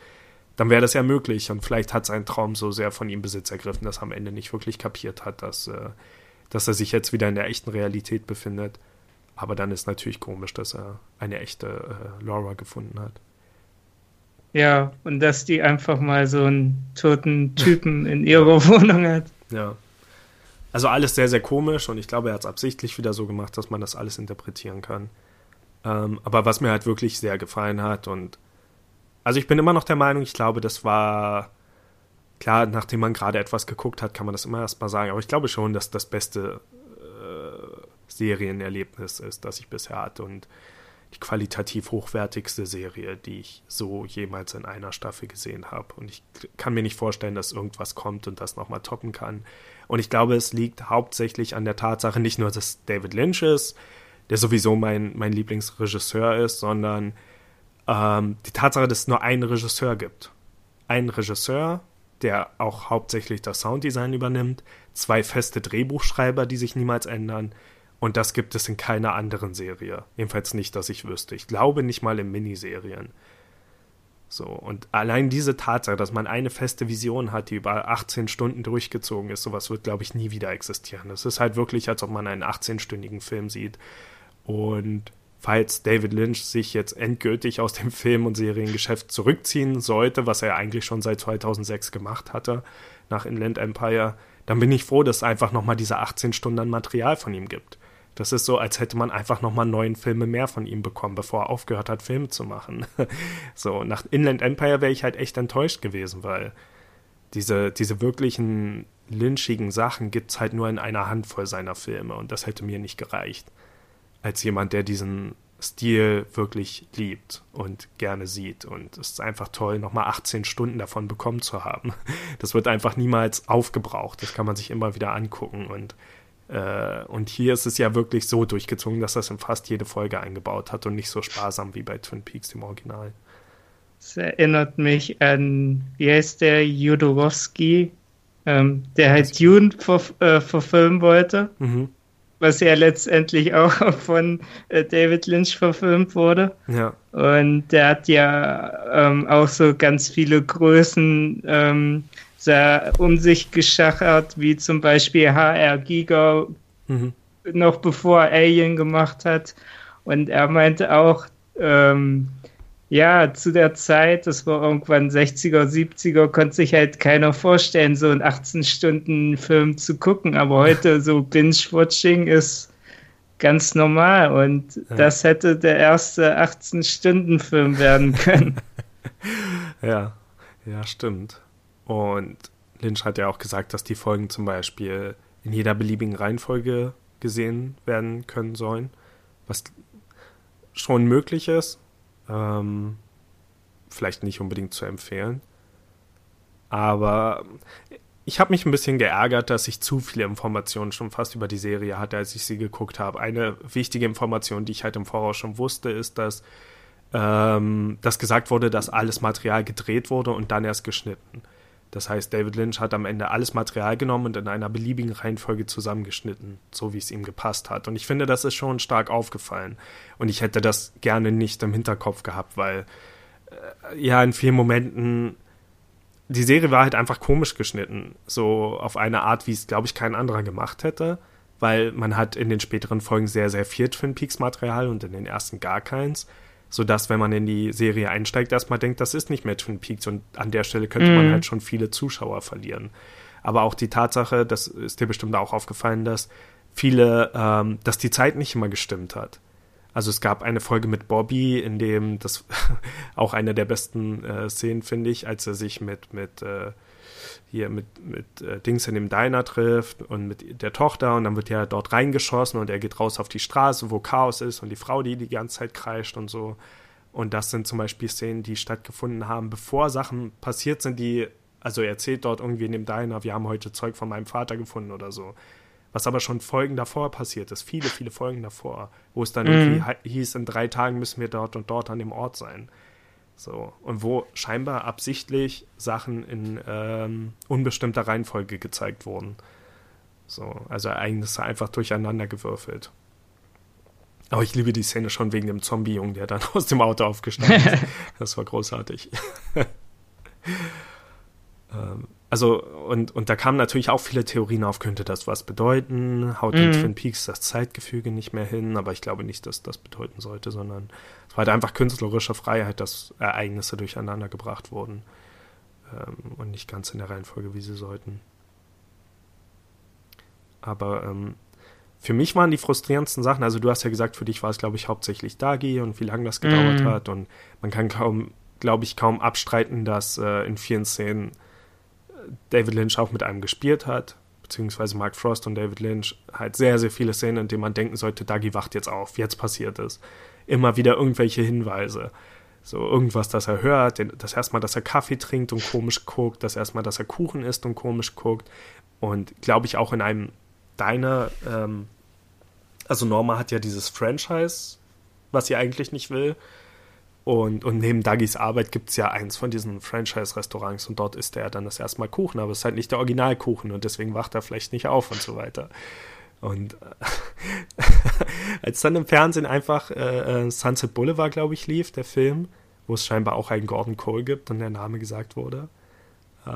dann wäre das ja möglich. Und vielleicht hat sein Traum so sehr von ihm Besitz ergriffen, dass er am Ende nicht wirklich kapiert hat, dass, äh, dass er sich jetzt wieder in der echten Realität befindet. Aber dann ist natürlich komisch, dass er eine echte äh, Laura gefunden hat. Ja, und dass die einfach mal so einen toten Typen in ihrer Wohnung hat. Ja. Also alles sehr, sehr komisch und ich glaube, er hat es absichtlich wieder so gemacht, dass man das alles interpretieren kann. Ähm, aber was mir halt wirklich sehr gefallen hat und also ich bin immer noch der Meinung, ich glaube, das war klar, nachdem man gerade etwas geguckt hat, kann man das immer erstmal sagen, aber ich glaube schon, dass das beste äh, Serienerlebnis ist, das ich bisher hatte und die qualitativ hochwertigste Serie, die ich so jemals in einer Staffel gesehen habe. Und ich kann mir nicht vorstellen, dass irgendwas kommt und das nochmal toppen kann. Und ich glaube, es liegt hauptsächlich an der Tatsache, nicht nur, dass David Lynch ist, der sowieso mein, mein Lieblingsregisseur ist, sondern ähm, die Tatsache, dass es nur einen Regisseur gibt. Einen Regisseur, der auch hauptsächlich das Sounddesign übernimmt, zwei feste Drehbuchschreiber, die sich niemals ändern. Und das gibt es in keiner anderen Serie. Jedenfalls nicht, dass ich wüsste. Ich glaube nicht mal in Miniserien. So, und allein diese Tatsache, dass man eine feste Vision hat, die über 18 Stunden durchgezogen ist, sowas wird, glaube ich, nie wieder existieren. Es ist halt wirklich, als ob man einen 18-stündigen Film sieht. Und falls David Lynch sich jetzt endgültig aus dem Film- und Seriengeschäft zurückziehen sollte, was er eigentlich schon seit 2006 gemacht hatte, nach Inland Empire, dann bin ich froh, dass es einfach nochmal diese 18 Stunden an Material von ihm gibt. Das ist so, als hätte man einfach nochmal neun Filme mehr von ihm bekommen, bevor er aufgehört hat, Filme zu machen. so, nach Inland Empire wäre ich halt echt enttäuscht gewesen, weil diese, diese wirklichen lynchigen Sachen gibt es halt nur in einer Handvoll seiner Filme und das hätte mir nicht gereicht. Als jemand, der diesen Stil wirklich liebt und gerne sieht. Und es ist einfach toll, nochmal 18 Stunden davon bekommen zu haben. Das wird einfach niemals aufgebraucht. Das kann man sich immer wieder angucken. Und äh, und hier ist es ja wirklich so durchgezogen, dass das in fast jede Folge eingebaut hat und nicht so sparsam wie bei Twin Peaks im Original. Das erinnert mich an, wie heißt der, Jodorowski, ähm, der halt Dune ver äh, verfilmen wollte, mhm. was ja letztendlich auch von äh, David Lynch verfilmt wurde. Ja. Und der hat ja ähm, auch so ganz viele Größen ähm, sehr um sich geschachert, wie zum Beispiel HR Giga mhm. noch bevor Alien gemacht hat. Und er meinte auch, ähm, ja, zu der Zeit, das war irgendwann 60er, 70er, konnte sich halt keiner vorstellen, so einen 18-Stunden-Film zu gucken. Aber heute so Binge-Watching ist ganz normal und ja. das hätte der erste 18-Stunden-Film werden können. ja, ja, stimmt. Und Lynch hat ja auch gesagt, dass die Folgen zum Beispiel in jeder beliebigen Reihenfolge gesehen werden können sollen, was schon möglich ist. Ähm, vielleicht nicht unbedingt zu empfehlen. Aber ich habe mich ein bisschen geärgert, dass ich zu viele Informationen schon fast über die Serie hatte, als ich sie geguckt habe. Eine wichtige Information, die ich halt im Voraus schon wusste, ist, dass, ähm, dass gesagt wurde, dass alles Material gedreht wurde und dann erst geschnitten. Das heißt, David Lynch hat am Ende alles Material genommen und in einer beliebigen Reihenfolge zusammengeschnitten, so wie es ihm gepasst hat. Und ich finde, das ist schon stark aufgefallen. Und ich hätte das gerne nicht im Hinterkopf gehabt, weil äh, ja in vielen Momenten die Serie war halt einfach komisch geschnitten, so auf eine Art, wie es glaube ich kein anderer gemacht hätte, weil man hat in den späteren Folgen sehr sehr viel Twin Peaks Material und in den ersten gar keins sodass, wenn man in die Serie einsteigt, erstmal denkt, das ist nicht mehr Twin Peaks und an der Stelle könnte mm. man mhm. halt schon viele Zuschauer verlieren. Aber auch die Tatsache, das ist dir bestimmt auch aufgefallen, dass viele, ähm, dass die Zeit nicht immer gestimmt hat. Also es gab eine Folge mit Bobby, in dem das auch eine der besten äh, Szenen finde ich, als er sich mit mit äh, hier mit, mit äh, Dings in dem Diner trifft und mit der Tochter und dann wird ja dort reingeschossen und er geht raus auf die Straße, wo Chaos ist und die Frau, die die ganze Zeit kreischt und so. Und das sind zum Beispiel Szenen, die stattgefunden haben, bevor Sachen passiert sind, die, also er erzählt dort irgendwie in dem Diner, wir haben heute Zeug von meinem Vater gefunden oder so. Was aber schon Folgen davor passiert ist, viele, viele Folgen davor, wo es dann mhm. irgendwie hieß, in drei Tagen müssen wir dort und dort an dem Ort sein. So, und wo scheinbar absichtlich Sachen in ähm, unbestimmter Reihenfolge gezeigt wurden. So, also Ereignisse einfach durcheinander gewürfelt. Aber ich liebe die Szene schon wegen dem Zombie-Jungen, der dann aus dem Auto aufgestanden ist. das war großartig. ähm, also, und, und da kamen natürlich auch viele Theorien auf, könnte das was bedeuten? Haut mhm. in Twin Peaks das Zeitgefüge nicht mehr hin? Aber ich glaube nicht, dass das bedeuten sollte, sondern es war halt einfach künstlerische Freiheit, dass Ereignisse durcheinander gebracht wurden ähm, und nicht ganz in der Reihenfolge, wie sie sollten. Aber ähm, für mich waren die frustrierendsten Sachen, also du hast ja gesagt, für dich war es, glaube ich, hauptsächlich Dagi und wie lange das gedauert mhm. hat. Und man kann kaum, glaube ich, kaum abstreiten, dass äh, in vielen Szenen David Lynch auch mit einem gespielt hat, beziehungsweise Mark Frost und David Lynch, halt sehr, sehr viele Szenen, in denen man denken sollte, Dagi wacht jetzt auf, jetzt passiert es. Immer wieder irgendwelche Hinweise. So irgendwas, dass er hört, das erstmal, dass er Kaffee trinkt und komisch guckt, das erstmal, dass er Kuchen isst und komisch guckt. Und glaube ich auch in einem deiner, ähm, also Norma hat ja dieses Franchise, was sie eigentlich nicht will. Und, und neben Dagis Arbeit gibt es ja eins von diesen Franchise-Restaurants und dort isst er dann das erste Mal Kuchen, aber es ist halt nicht der Originalkuchen und deswegen wacht er vielleicht nicht auf und so weiter. Und äh, als dann im Fernsehen einfach äh, äh, Sunset Boulevard, glaube ich, lief, der Film, wo es scheinbar auch einen Gordon Cole gibt und der Name gesagt wurde, äh,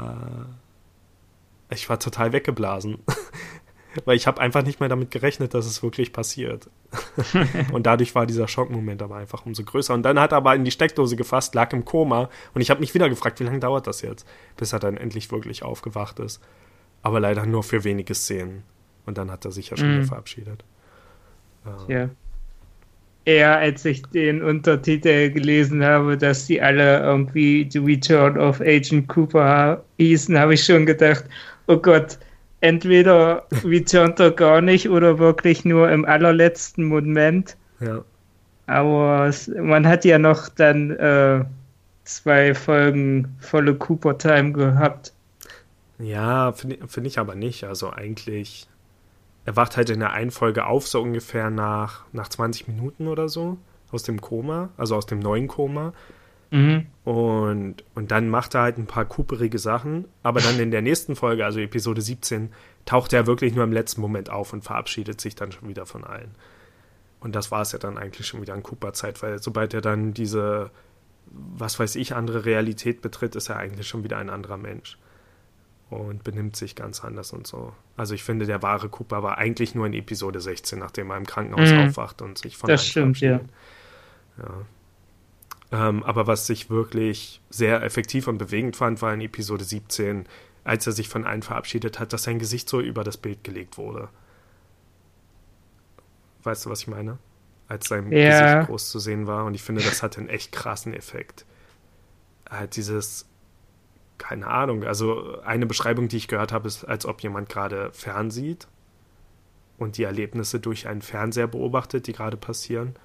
ich war total weggeblasen. weil ich habe einfach nicht mehr damit gerechnet, dass es wirklich passiert. und dadurch war dieser Schockmoment aber einfach umso größer. Und dann hat er aber in die Steckdose gefasst, lag im Koma und ich habe mich wieder gefragt, wie lange dauert das jetzt, bis er dann endlich wirklich aufgewacht ist. Aber leider nur für wenige Szenen. Und dann hat er sich ja schon mm. wieder verabschiedet. Ja. Eher als ich den Untertitel gelesen habe, dass die alle irgendwie The Return of Agent Cooper hießen, habe ich schon gedacht, oh Gott, entweder returnt er gar nicht oder wirklich nur im allerletzten Moment. Ja. Aber man hat ja noch dann äh, zwei Folgen volle Cooper-Time gehabt. Ja, finde find ich aber nicht. Also eigentlich, er wacht halt in der einen Folge auf, so ungefähr nach, nach 20 Minuten oder so, aus dem Koma, also aus dem neuen Koma. Mhm. Und, und dann macht er halt ein paar kuperige Sachen, aber dann in der nächsten Folge, also Episode 17, taucht er wirklich nur im letzten Moment auf und verabschiedet sich dann schon wieder von allen. Und das war es ja dann eigentlich schon wieder an Cooper-Zeit, weil sobald er dann diese, was weiß ich, andere Realität betritt, ist er eigentlich schon wieder ein anderer Mensch. Und benimmt sich ganz anders und so. Also ich finde, der wahre Cooper war eigentlich nur in Episode 16, nachdem er im Krankenhaus mhm. aufwacht und sich von Das stimmt, ja. Ja. Ähm, aber was ich wirklich sehr effektiv und bewegend fand, war in Episode 17, als er sich von allen verabschiedet hat, dass sein Gesicht so über das Bild gelegt wurde. Weißt du, was ich meine? Als sein ja. Gesicht groß zu sehen war. Und ich finde, das hatte einen echt krassen Effekt. Halt dieses, keine Ahnung, also eine Beschreibung, die ich gehört habe, ist, als ob jemand gerade fernsieht und die Erlebnisse durch einen Fernseher beobachtet, die gerade passieren.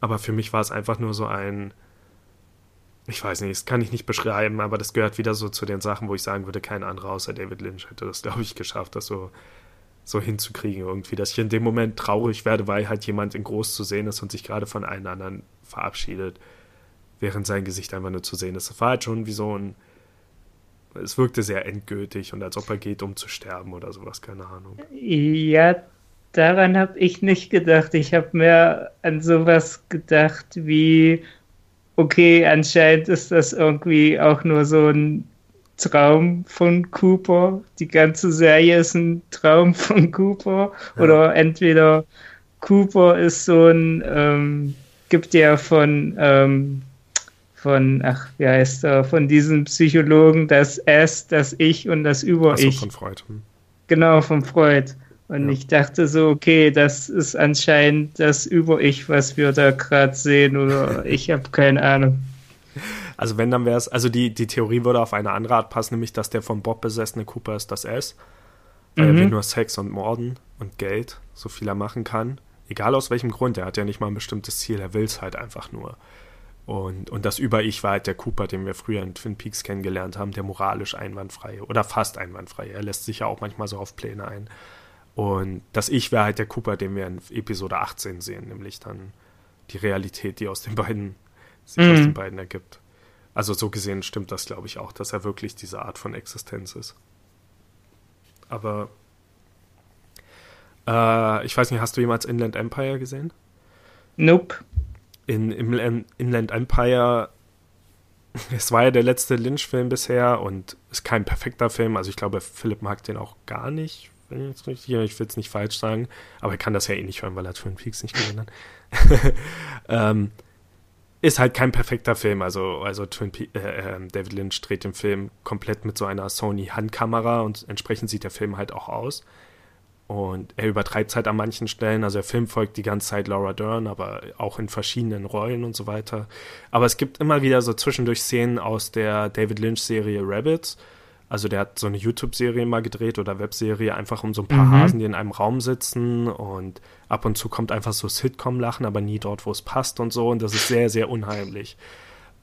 Aber für mich war es einfach nur so ein, ich weiß nicht, das kann ich nicht beschreiben, aber das gehört wieder so zu den Sachen, wo ich sagen würde, kein anderer außer David Lynch hätte das, glaube ich, geschafft, das so, so hinzukriegen irgendwie, dass ich in dem Moment traurig werde, weil halt jemand in groß zu sehen ist und sich gerade von allen anderen verabschiedet, während sein Gesicht einfach nur zu sehen ist. Das war halt schon wie so ein, es wirkte sehr endgültig und als ob er geht, um zu sterben oder sowas, keine Ahnung. Ja, daran habe ich nicht gedacht. Ich habe mehr an sowas gedacht wie, okay, anscheinend ist das irgendwie auch nur so ein Traum von Cooper. Die ganze Serie ist ein Traum von Cooper. Ja. Oder entweder Cooper ist so ein, ähm, gibt ja von, ähm, von, ach, wie heißt er, von diesem Psychologen das S, das Ich und das Über-Ich. Also von Freud. Hm. Genau, von Freud. Und ja. ich dachte so, okay, das ist anscheinend das Über-Ich, was wir da gerade sehen, oder ich habe keine Ahnung. Also wenn, dann wäre es, also die, die Theorie würde auf eine andere Art passen, nämlich, dass der vom Bob besessene Cooper ist das S, weil mhm. er will nur Sex und Morden und Geld, so viel er machen kann. Egal aus welchem Grund, er hat ja nicht mal ein bestimmtes Ziel, er will es halt einfach nur. Und, und das Über-Ich war halt der Cooper, den wir früher in Twin Peaks kennengelernt haben, der moralisch einwandfreie oder fast einwandfreie. Er lässt sich ja auch manchmal so auf Pläne ein. Und das Ich wäre halt der Cooper, den wir in Episode 18 sehen, nämlich dann die Realität, die aus den beiden, sich mhm. aus den beiden ergibt. Also so gesehen stimmt das, glaube ich, auch, dass er wirklich diese Art von Existenz ist. Aber äh, ich weiß nicht, hast du jemals Inland Empire gesehen? Nope. In, Im Inland Empire, es war ja der letzte Lynch-Film bisher und ist kein perfekter Film. Also ich glaube, Philipp mag den auch gar nicht, wenn ich richtig, ich will es nicht falsch sagen, aber er kann das ja eh nicht hören, weil er Twin Peaks nicht gesehen hat. ähm, ist halt kein perfekter Film. Also, also Twin Pe äh, ähm, David Lynch dreht den Film komplett mit so einer Sony Handkamera und entsprechend sieht der Film halt auch aus. Und er übertreibt es halt an manchen Stellen. Also der Film folgt die ganze Zeit Laura Dern, aber auch in verschiedenen Rollen und so weiter. Aber es gibt immer wieder so zwischendurch Szenen aus der David Lynch-Serie Rabbits, also der hat so eine YouTube-Serie mal gedreht oder Webserie, einfach um so ein paar mhm. Hasen, die in einem Raum sitzen und ab und zu kommt einfach so Sitcom-Lachen, aber nie dort, wo es passt und so. Und das ist sehr, sehr unheimlich.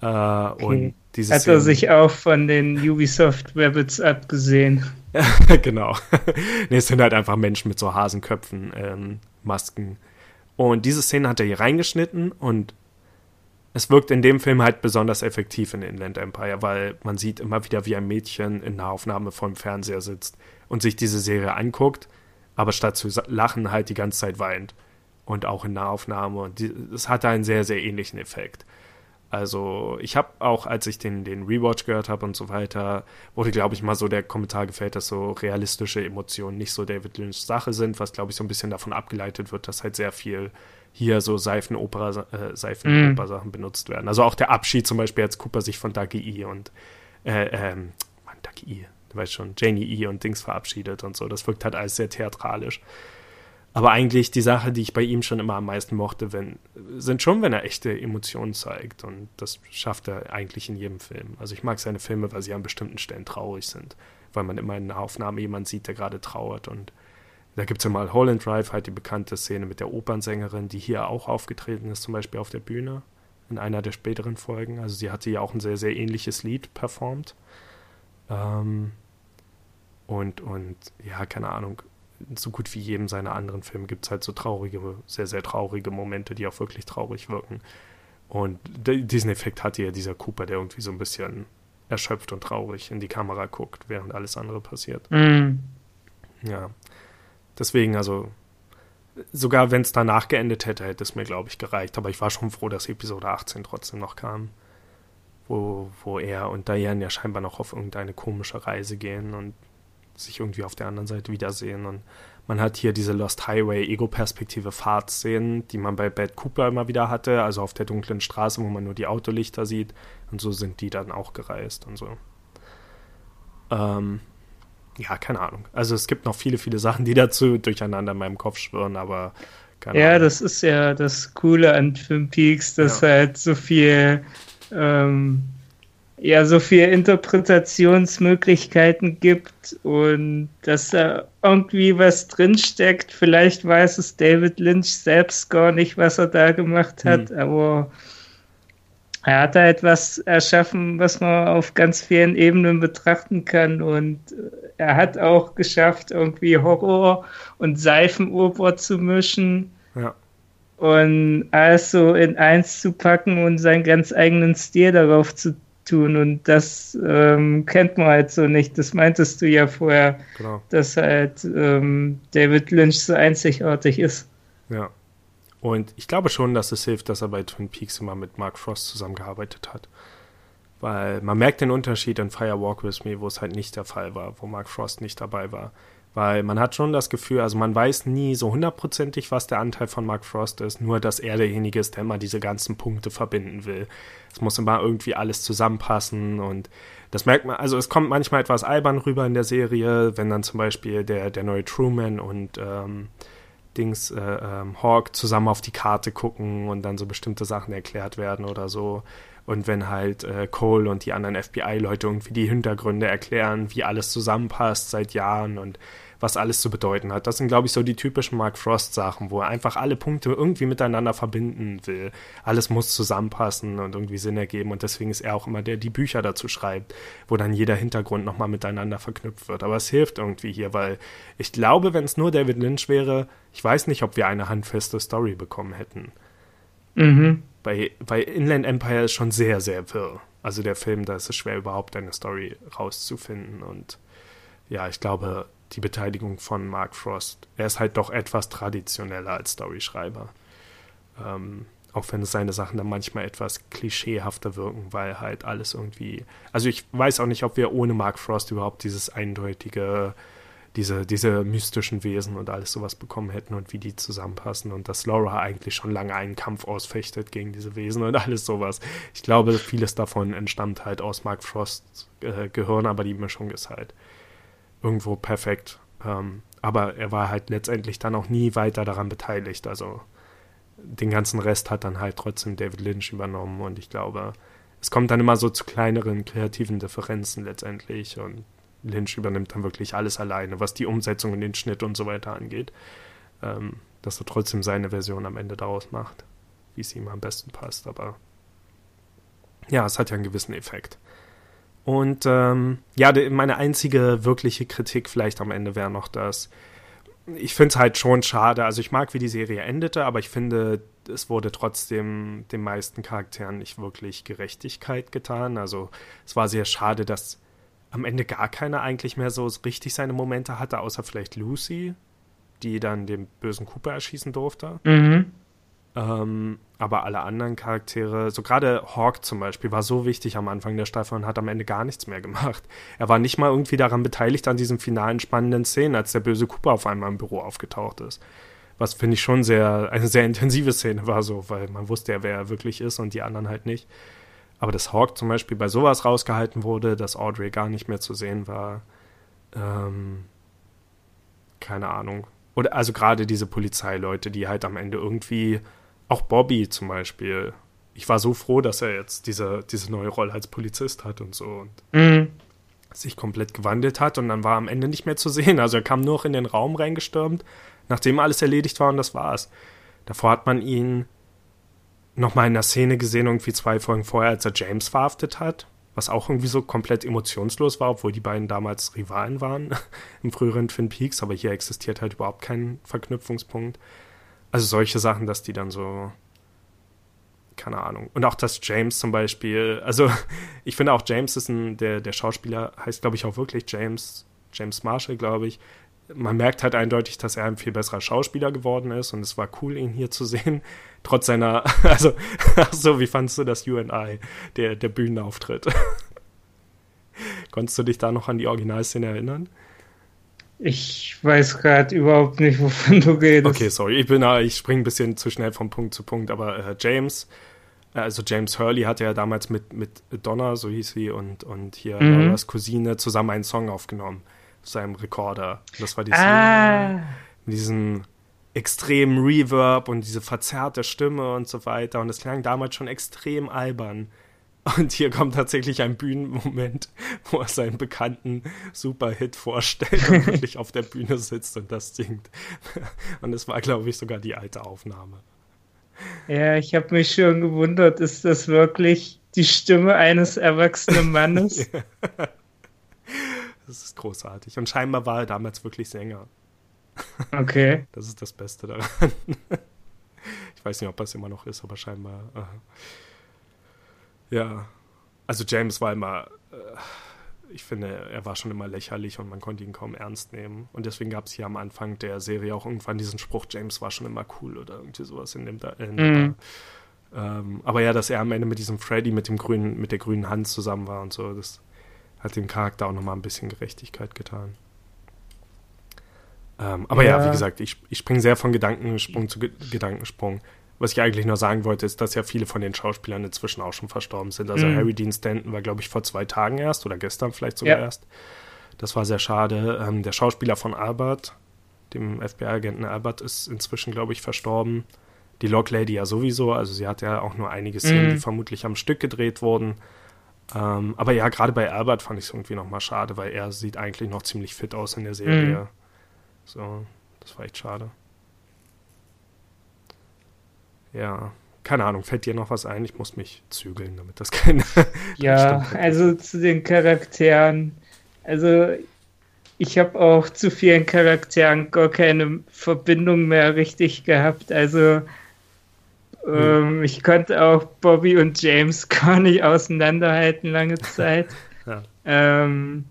Äh, okay. Und diese Hat er sich auch von den Ubisoft Rabbits abgesehen? genau. nee, es sind halt einfach Menschen mit so Hasenköpfen, ähm, Masken. Und diese Szene hat er hier reingeschnitten und es wirkt in dem Film halt besonders effektiv in Inland Empire, weil man sieht immer wieder, wie ein Mädchen in einer Aufnahme vom Fernseher sitzt und sich diese Serie anguckt, aber statt zu lachen halt die ganze Zeit weint. Und auch in Nahaufnahme. Und es hatte einen sehr, sehr ähnlichen Effekt. Also ich habe auch, als ich den, den Rewatch gehört habe und so weiter, wurde, glaube ich, mal so der Kommentar gefällt, dass so realistische Emotionen nicht so David Lynch's Sache sind, was, glaube ich, so ein bisschen davon abgeleitet wird, dass halt sehr viel hier so Seifenoper, äh, Seifenoper-Sachen mm. benutzt werden. Also auch der Abschied zum Beispiel, als Cooper sich von Dougie E. und äh, ähm, Mann, Dougie E., du weißt schon, Janie E. und Dings verabschiedet und so. Das wirkt halt alles sehr theatralisch. Aber eigentlich die Sache, die ich bei ihm schon immer am meisten mochte, wenn, sind schon, wenn er echte Emotionen zeigt. Und das schafft er eigentlich in jedem Film. Also ich mag seine Filme, weil sie an bestimmten Stellen traurig sind. Weil man immer in einer Aufnahme jemanden sieht, der gerade trauert und da gibt es ja mal Holland Drive, halt die bekannte Szene mit der Opernsängerin, die hier auch aufgetreten ist, zum Beispiel auf der Bühne in einer der späteren Folgen. Also sie hatte ja auch ein sehr, sehr ähnliches Lied performt. Ähm, und, und ja, keine Ahnung, so gut wie jedem seiner anderen Filme gibt es halt so traurige, sehr, sehr traurige Momente, die auch wirklich traurig wirken. Und diesen Effekt hatte ja dieser Cooper, der irgendwie so ein bisschen erschöpft und traurig in die Kamera guckt, während alles andere passiert. Mm. Ja. Deswegen, also, sogar wenn es danach geendet hätte, hätte es mir, glaube ich, gereicht. Aber ich war schon froh, dass Episode 18 trotzdem noch kam. Wo, wo er und Diane ja scheinbar noch auf irgendeine komische Reise gehen und sich irgendwie auf der anderen Seite wiedersehen. Und man hat hier diese Lost Highway Ego-Perspektive Fahrtszenen, die man bei Bad Cooper immer wieder hatte, also auf der dunklen Straße, wo man nur die Autolichter sieht. Und so sind die dann auch gereist und so. Ähm, ja, keine Ahnung. Also es gibt noch viele, viele Sachen, die dazu durcheinander in meinem Kopf schwirren, aber keine ja, Ahnung. das ist ja das Coole an Twin Peaks, dass ja. halt so viel, ähm, ja, so viel Interpretationsmöglichkeiten gibt und dass da irgendwie was drinsteckt. Vielleicht weiß es David Lynch selbst gar nicht, was er da gemacht hat, hm. aber er hat da etwas erschaffen, was man auf ganz vielen Ebenen betrachten kann und er hat auch geschafft, irgendwie Horror und Seifenoper zu mischen. Ja. Und alles so in eins zu packen und seinen ganz eigenen Stil darauf zu tun und das ähm, kennt man halt so nicht. Das meintest du ja vorher, Genau. dass halt ähm, David Lynch so einzigartig ist. Ja. Und ich glaube schon, dass es hilft, dass er bei Twin Peaks immer mit Mark Frost zusammengearbeitet hat. Weil man merkt den Unterschied in Fire Walk With Me, wo es halt nicht der Fall war, wo Mark Frost nicht dabei war. Weil man hat schon das Gefühl, also man weiß nie so hundertprozentig, was der Anteil von Mark Frost ist, nur dass er derjenige ist, der immer diese ganzen Punkte verbinden will. Es muss immer irgendwie alles zusammenpassen und das merkt man, also es kommt manchmal etwas albern rüber in der Serie, wenn dann zum Beispiel der, der neue Truman und ähm, Dings, äh, ähm, Hawk zusammen auf die Karte gucken und dann so bestimmte Sachen erklärt werden oder so. Und wenn halt äh, Cole und die anderen FBI-Leute irgendwie die Hintergründe erklären, wie alles zusammenpasst seit Jahren und was alles zu bedeuten hat. Das sind, glaube ich, so die typischen Mark Frost-Sachen, wo er einfach alle Punkte irgendwie miteinander verbinden will. Alles muss zusammenpassen und irgendwie Sinn ergeben. Und deswegen ist er auch immer der, der die Bücher dazu schreibt, wo dann jeder Hintergrund nochmal miteinander verknüpft wird. Aber es hilft irgendwie hier, weil ich glaube, wenn es nur David Lynch wäre, ich weiß nicht, ob wir eine handfeste Story bekommen hätten. Mhm. Bei, bei Inland Empire ist schon sehr, sehr wirr. Also der Film, da ist es schwer, überhaupt eine Story rauszufinden. Und ja, ich glaube, die Beteiligung von Mark Frost, er ist halt doch etwas traditioneller als Storyschreiber. Ähm, auch wenn seine Sachen dann manchmal etwas klischeehafter wirken, weil halt alles irgendwie. Also ich weiß auch nicht, ob wir ohne Mark Frost überhaupt dieses eindeutige, diese, diese mystischen Wesen und alles sowas bekommen hätten und wie die zusammenpassen und dass Laura eigentlich schon lange einen Kampf ausfechtet gegen diese Wesen und alles sowas. Ich glaube, vieles davon entstammt halt aus Mark Frosts äh, Gehirn, aber die Mischung ist halt irgendwo perfekt. Ähm, aber er war halt letztendlich dann auch nie weiter daran beteiligt. Also den ganzen Rest hat dann halt trotzdem David Lynch übernommen und ich glaube, es kommt dann immer so zu kleineren kreativen Differenzen letztendlich und Lynch übernimmt dann wirklich alles alleine, was die Umsetzung und den Schnitt und so weiter angeht, ähm, dass er trotzdem seine Version am Ende daraus macht, wie es ihm am besten passt. Aber ja, es hat ja einen gewissen Effekt. Und ähm, ja, meine einzige wirkliche Kritik vielleicht am Ende wäre noch, dass ich finde es halt schon schade. Also ich mag, wie die Serie endete, aber ich finde, es wurde trotzdem den meisten Charakteren nicht wirklich Gerechtigkeit getan. Also es war sehr schade, dass am Ende gar keiner eigentlich mehr so richtig seine Momente hatte, außer vielleicht Lucy, die dann den bösen Cooper erschießen durfte. Mhm. Ähm, aber alle anderen Charaktere, so gerade Hawk zum Beispiel, war so wichtig am Anfang der Staffel und hat am Ende gar nichts mehr gemacht. Er war nicht mal irgendwie daran beteiligt an diesen finalen spannenden Szenen, als der böse Cooper auf einmal im Büro aufgetaucht ist. Was finde ich schon sehr, eine sehr intensive Szene war so, weil man wusste ja, wer er wirklich ist und die anderen halt nicht. Aber dass Hawk zum Beispiel bei sowas rausgehalten wurde, dass Audrey gar nicht mehr zu sehen war, ähm, keine Ahnung. Oder also gerade diese Polizeileute, die halt am Ende irgendwie auch Bobby zum Beispiel. Ich war so froh, dass er jetzt diese, diese neue Rolle als Polizist hat und so und Mhm. sich komplett gewandelt hat und dann war am Ende nicht mehr zu sehen. Also er kam nur noch in den Raum reingestürmt, nachdem alles erledigt war und das war's. Davor hat man ihn nochmal in der Szene gesehen, irgendwie zwei Folgen vorher, als er James verhaftet hat, was auch irgendwie so komplett emotionslos war, obwohl die beiden damals Rivalen waren im früheren Twin Peaks, aber hier existiert halt überhaupt kein Verknüpfungspunkt. Also solche Sachen, dass die dann so, keine Ahnung. Und auch, dass James zum Beispiel, also ich finde auch James ist ein, der, der Schauspieler heißt, glaube ich, auch wirklich James, James Marshall, glaube ich. Man merkt halt eindeutig, dass er ein viel besserer Schauspieler geworden ist und es war cool, ihn hier zu sehen. Trotz seiner, also, so, wie fandst du das UNI, der, der Bühnenauftritt? Konntest du dich da noch an die Originalszene erinnern? Ich weiß gerade überhaupt nicht, wovon du redest. Okay, sorry, ich bin ich springe ein bisschen zu schnell von Punkt zu Punkt, aber äh, James, äh, also James Hurley hatte ja damals mit, mit Donna, so hieß sie, und, und hier Mhm. Lauras Cousine zusammen einen Song aufgenommen auf seinem Rekorder. Das war die Ah, mit diesem extremen Reverb und diese verzerrte Stimme und so weiter. Und es klang damals schon extrem albern. Und hier kommt tatsächlich ein Bühnenmoment, wo er seinen bekannten Superhit vorstellt und wirklich auf der Bühne sitzt und das singt. Und es war, glaube ich, sogar die alte Aufnahme. ja, ich habe mich schon gewundert, ist das wirklich die Stimme eines erwachsenen Mannes? Das ist großartig. Und scheinbar war er damals wirklich Sänger. Okay. Das ist das Beste daran. Ich weiß nicht, ob das immer noch ist, aber scheinbar. Äh, ja. also James war immer, äh, ich finde, er war schon immer lächerlich und man konnte ihn kaum ernst nehmen. Und deswegen gab es hier am Anfang der Serie auch irgendwann diesen Spruch, James war schon immer cool oder irgendwie sowas in dem. In mhm. ähm, aber ja, dass er am Ende mit diesem Freddy mit dem grünen, mit der grünen Hand zusammen war und so, das hat dem Charakter auch nochmal ein bisschen Gerechtigkeit getan. Ähm, aber ja. ja. wie gesagt, ich, ich springe sehr von Gedankensprung zu Ge Gedankensprung. Was ich eigentlich nur sagen wollte, ist, dass ja viele von den Schauspielern inzwischen auch schon verstorben sind. Also mhm. Harry Dean Stanton war, glaube ich, vor zwei Tagen erst oder gestern vielleicht sogar ja. erst. Das war sehr schade. Ähm, der Schauspieler von Albert, dem FBI-Agenten Albert, ist inzwischen, glaube ich, verstorben. Die Log Lady ja sowieso. Also sie hat ja auch nur einige Szenen, mhm. die vermutlich am Stück gedreht wurden. Ähm, aber ja, gerade bei Albert fand ich es irgendwie nochmal schade, weil er sieht eigentlich noch ziemlich fit aus in der Serie. Mhm. So, das war echt schade. Ja, keine Ahnung, fällt dir noch was ein? Ich muss mich zügeln, damit das keine. ja, also zu den Charakteren. Also, ich habe auch zu vielen Charakteren gar keine Verbindung mehr richtig gehabt. Also, hm. ähm, ich konnte auch Bobby und James gar nicht auseinanderhalten lange Zeit. ja. ähm,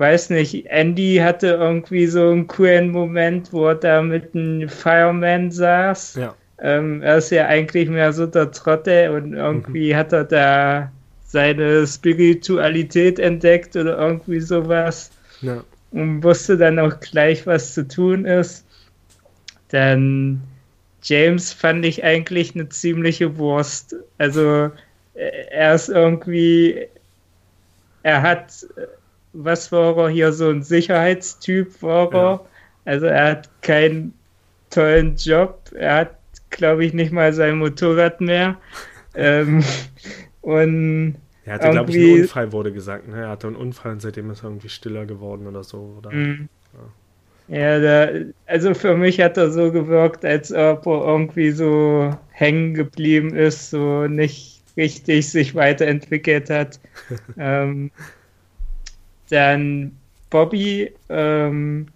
weiß nicht, Andy hatte irgendwie so einen coolen Moment, wo er da mit einem Fireman saß. Ja. Ähm, er ist ja eigentlich mehr so der Trotte und irgendwie mhm. hat er da seine Spiritualität entdeckt oder irgendwie sowas. Ja. Und wusste dann auch gleich, was zu tun ist. Dann James fand ich eigentlich eine ziemliche Wurst. Also er ist irgendwie, er hat was war er hier, so ein Sicherheitstyp war er. Ja. Also er hat keinen tollen Job. Er hat, glaube ich, nicht mal sein Motorrad mehr. ähm, und er hatte, glaube ich, einen Unfall, wurde gesagt. Ne? Er hatte einen Unfall und seitdem ist er irgendwie stiller geworden oder so. Oder? Ja, ja da, also für mich hat er so gewirkt, als ob er irgendwie so hängen geblieben ist, so nicht richtig sich weiterentwickelt hat. ähm, dann Bobby ähm,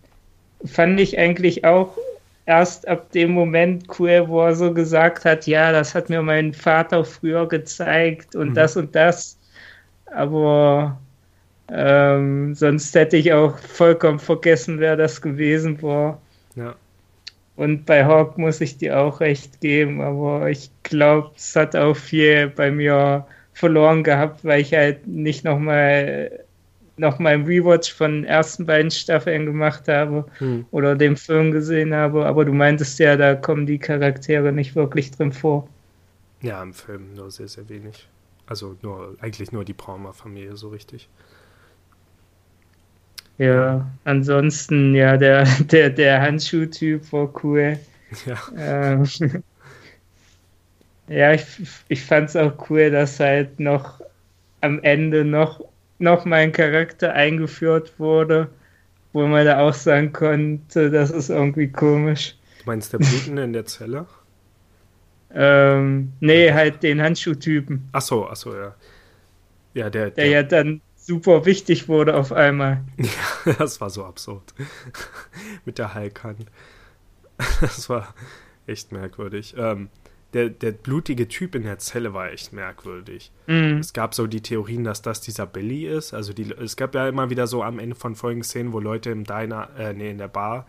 fand ich eigentlich auch erst ab dem Moment cool, wo er so gesagt hat, ja, das hat mir mein Vater früher gezeigt und mhm. das und das. Aber ähm, sonst hätte ich auch vollkommen vergessen, wer das gewesen war. Ja. Und bei Hawk muss ich dir auch recht geben, aber ich glaube, es hat auch viel bei mir verloren gehabt, weil ich halt nicht nochmal noch mal im Rewatch von den ersten beiden Staffeln gemacht habe hm. oder dem Film gesehen habe, aber du meintest ja, da kommen die Charaktere nicht wirklich drin vor. Ja, im Film nur sehr, sehr wenig. Also nur, eigentlich nur die Palmer-Familie so richtig. Ja, ansonsten, ja, der, der, der Handschuh-Typ war cool. Ja. Ähm, ja, ich, ich fand es auch cool, dass halt noch am Ende noch noch mein Charakter eingeführt wurde, wo man da auch sagen konnte, das ist irgendwie komisch. Du meinst der Bluten in der Zelle? Ähm, nee, halt den Handschuhtypen. Ach so, ach so, ja. Ja, der, der, der ja dann super wichtig wurde auf einmal. Ja, das war so absurd. Mit der Heilkann. Das war echt merkwürdig. Ähm, der, der blutige Typ in der Zelle war echt merkwürdig. Mhm. Es gab so die Theorien, dass das dieser Billy ist. Also die, es gab ja immer wieder so am Ende von folgenden Szenen, wo Leute im Diner, äh, nee, in der Bar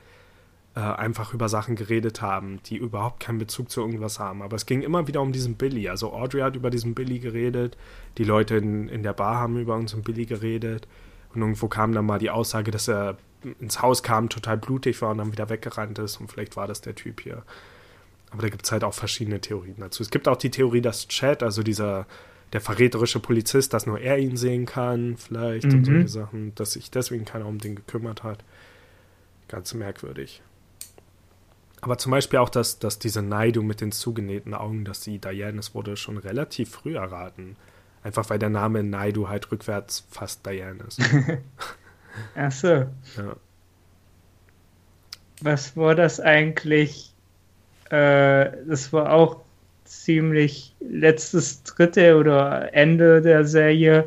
äh, einfach über Sachen geredet haben, die überhaupt keinen Bezug zu irgendwas haben. Aber es ging immer wieder um diesen Billy. Also Audrey hat über diesen Billy geredet, die Leute in, in der Bar haben über unseren Billy geredet. Und irgendwo kam dann mal die Aussage, dass er ins Haus kam, total blutig war und dann wieder weggerannt ist. Und vielleicht war das der Typ hier. Aber da gibt es halt auch verschiedene Theorien dazu. Es gibt auch die Theorie, dass Chad, also dieser der verräterische Polizist, dass nur er ihn sehen kann, vielleicht mhm. und solche Sachen, dass sich deswegen keiner um den gekümmert hat. Ganz merkwürdig. Aber zum Beispiel auch, dass, dass diese Naidu mit den zugenähten Augen, dass sie Diane ist, wurde schon relativ früh erraten. Einfach weil der Name Naidu halt rückwärts fast Diane ist. Ach so. Ja. Was war das eigentlich äh, das war auch ziemlich letztes dritte oder Ende der Serie.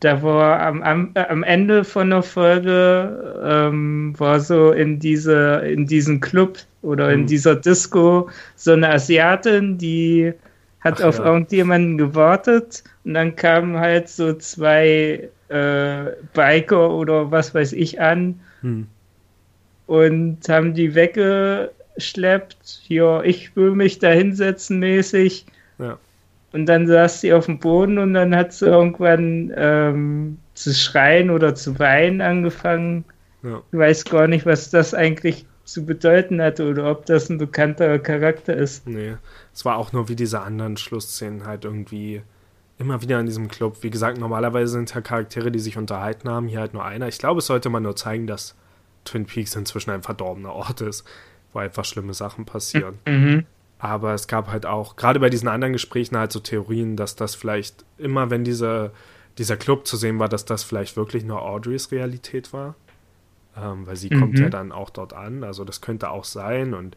Da war am, am, am Ende von der Folge ähm, war so in diese in diesem Club oder in mhm. dieser Disco so eine Asiatin, die hat Ach, auf ja. irgendjemanden gewartet und dann kamen halt so zwei äh, Biker oder was weiß ich an hm. und haben die weggeschleppt. Hier, ich will mich da hinsetzen mäßig. Ja. Und dann saß sie auf dem Boden und dann hat sie irgendwann ähm, zu schreien oder zu weinen angefangen. Ja. Ich weiß gar nicht, was das eigentlich zu bedeuten hatte oder ob das ein bekannter Charakter ist. Nee, es war auch nur wie diese anderen Schlussszenen halt irgendwie immer wieder in diesem Club. Wie gesagt, normalerweise sind ja Charaktere, die sich unterhalten haben, hier halt nur einer. Ich glaube, es sollte man nur zeigen, dass Twin Peaks inzwischen ein verdorbener Ort ist, wo einfach schlimme Sachen passieren. Mhm. Aber es gab halt auch, gerade bei diesen anderen Gesprächen halt so Theorien, dass das vielleicht immer, wenn diese, dieser Club zu sehen war, dass das vielleicht wirklich nur Audreys Realität war ähm, weil sie mhm. kommt ja dann auch dort an. Also das könnte auch sein. Und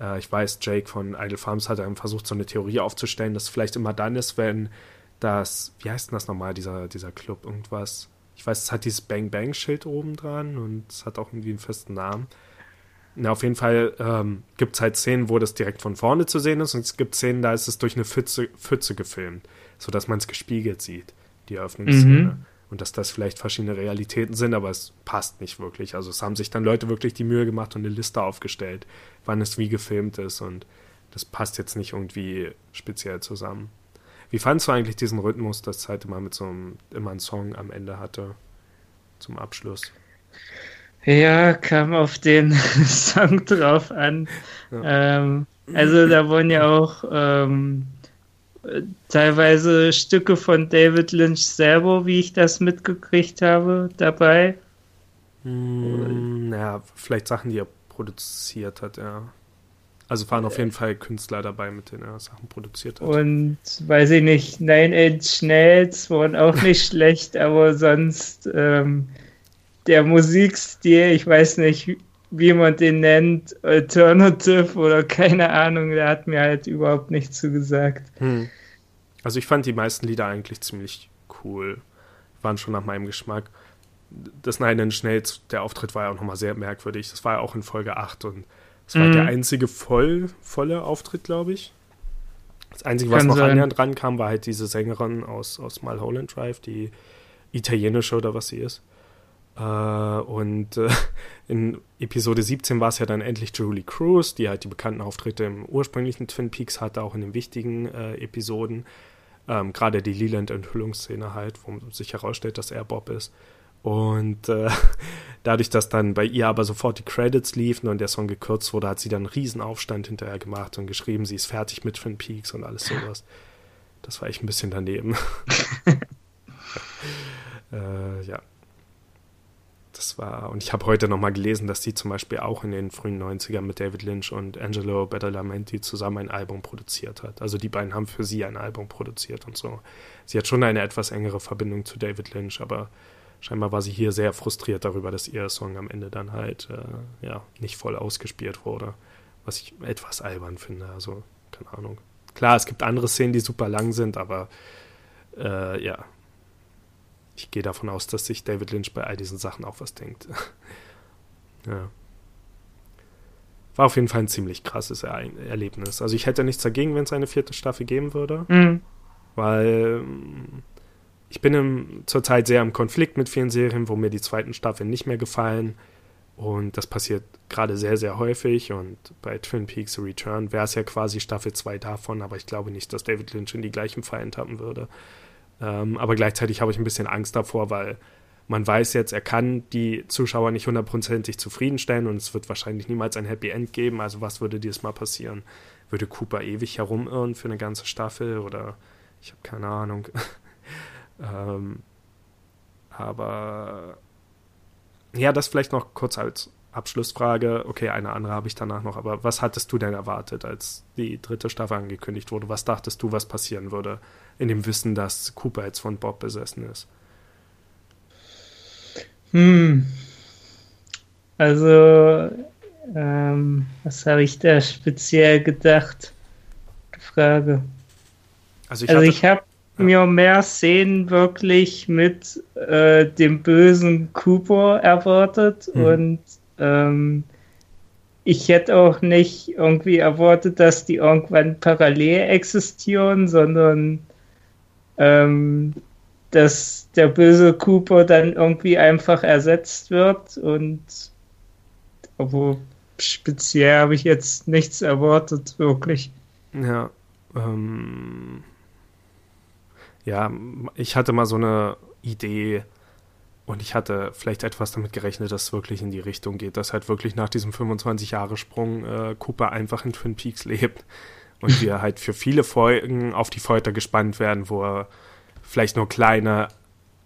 äh, ich weiß, Jake von Idle Farms hat dann versucht, so eine Theorie aufzustellen, dass es vielleicht immer dann ist, wenn das, wie heißt denn das nochmal, dieser, dieser Club, irgendwas. Ich weiß, es hat dieses Bang Bang Schild oben dran und es hat auch irgendwie einen festen Namen. Na, auf jeden Fall ähm, gibt es halt Szenen, wo das direkt von vorne zu sehen ist und es gibt Szenen, da ist es durch eine Pfütze, Pfütze gefilmt, sodass man es gespiegelt sieht, die Eröffnungsszene. Mhm und dass das vielleicht verschiedene Realitäten sind, aber es passt nicht wirklich. Also es haben sich dann Leute wirklich die Mühe gemacht und eine Liste aufgestellt, wann es wie gefilmt ist und das passt jetzt nicht irgendwie speziell zusammen. Wie fandest du eigentlich diesen Rhythmus, dass halt immer mit so einem, immer einen Song am Ende hatte zum Abschluss? Ja, kam auf den Song drauf an. Ja. Ähm, also da wurden ja auch ähm, teilweise Stücke von David Lynch selber, wie ich das mitgekriegt habe, dabei. Hm, ja, vielleicht Sachen, die er produziert hat, ja. Also waren auf jeden Fall Künstler dabei, mit denen er Sachen produziert hat. Und weiß ich nicht, Nine Inch Nails waren auch nicht schlecht, aber sonst ähm, der Musikstil, ich weiß nicht, wie man den nennt, Alternative oder keine Ahnung, der hat mir halt überhaupt nicht zugesagt. Hm. Also ich fand die meisten Lieder eigentlich ziemlich cool. Waren schon nach meinem Geschmack. Das Nein schnell, der Auftritt war ja auch nochmal sehr merkwürdig. Das war ja auch in Folge 8 und es war mhm. der einzige voll, volle Auftritt, glaube ich. Das Einzige, was Kann noch sein. annähernd rankam, war halt diese Sängerin aus, aus Mulholland Drive, die italienische oder was sie ist. Äh, und äh, in Episode 17 war es ja dann endlich Julie Cruz, die halt die bekannten Auftritte im ursprünglichen Twin Peaks hatte, auch in den wichtigen äh, Episoden. Ähm, Gerade die Leland-Enthüllungsszene halt, wo sich herausstellt, dass er Bob ist. Und äh, dadurch, dass dann bei ihr aber sofort die Credits liefen und der Song gekürzt wurde, hat sie dann einen Riesenaufstand hinterher gemacht und geschrieben, sie ist fertig mit Twin Peaks und alles sowas. Das war echt ein bisschen daneben. äh, ja das war, und ich habe heute nochmal gelesen, dass sie zum Beispiel auch in den frühen 90ern mit David Lynch und Angelo Badalamenti zusammen ein Album produziert hat. Also die beiden haben für sie ein Album produziert und so. Sie hat schon eine etwas engere Verbindung zu David Lynch, aber scheinbar war sie hier sehr frustriert darüber, dass ihr Song am Ende dann halt äh, ja, nicht voll ausgespielt wurde. Was ich etwas albern finde. Also, keine Ahnung. Klar, es gibt andere Szenen, die super lang sind, aber äh, ja, ich gehe davon aus, dass sich David Lynch bei all diesen Sachen auch was denkt. ja. War auf jeden Fall ein ziemlich krasses er Erlebnis. Also ich hätte nichts dagegen, wenn es eine vierte Staffel geben würde. Mhm. Weil mm, ich bin zurzeit sehr im Konflikt mit vielen Serien, wo mir die zweiten Staffeln nicht mehr gefallen. Und das passiert gerade sehr, sehr häufig. Und bei Twin Peaks Return wäre es ja quasi Staffel 2 davon, aber ich glaube nicht, dass David Lynch in die gleichen Fallen tappen würde. Ähm, aber gleichzeitig habe ich ein bisschen Angst davor, weil man weiß jetzt, er kann die Zuschauer nicht hundertprozentig zufriedenstellen und es wird wahrscheinlich niemals ein Happy End geben. Also was würde dieses Mal passieren? Würde Cooper ewig herumirren für eine ganze Staffel oder ich habe keine Ahnung. ähm, aber ja, das vielleicht noch kurz als Abschlussfrage. Okay, eine andere habe ich danach noch, aber was hattest du denn erwartet, als die dritte Staffel angekündigt wurde? Was dachtest du, was passieren würde? In dem Wissen, dass Cooper jetzt von Bob besessen ist. Hm. Also, ähm, was habe ich da speziell gedacht? Frage. Also ich, also ich habe ja. mir mehr Szenen wirklich mit äh, dem bösen Cooper erwartet mhm. und ähm, ich hätte auch nicht irgendwie erwartet, dass die irgendwann parallel existieren, sondern ähm, dass der böse Cooper dann irgendwie einfach ersetzt wird und aber speziell habe ich jetzt nichts erwartet, wirklich. Ja, ähm, ja, ich hatte mal so eine Idee und ich hatte vielleicht etwas damit gerechnet, dass es wirklich in die Richtung geht, dass halt wirklich nach diesem 25-Jahre-Sprung äh, Cooper einfach in Twin Peaks lebt und wir halt für viele Folgen auf die Folter gespannt werden, wo er vielleicht nur kleine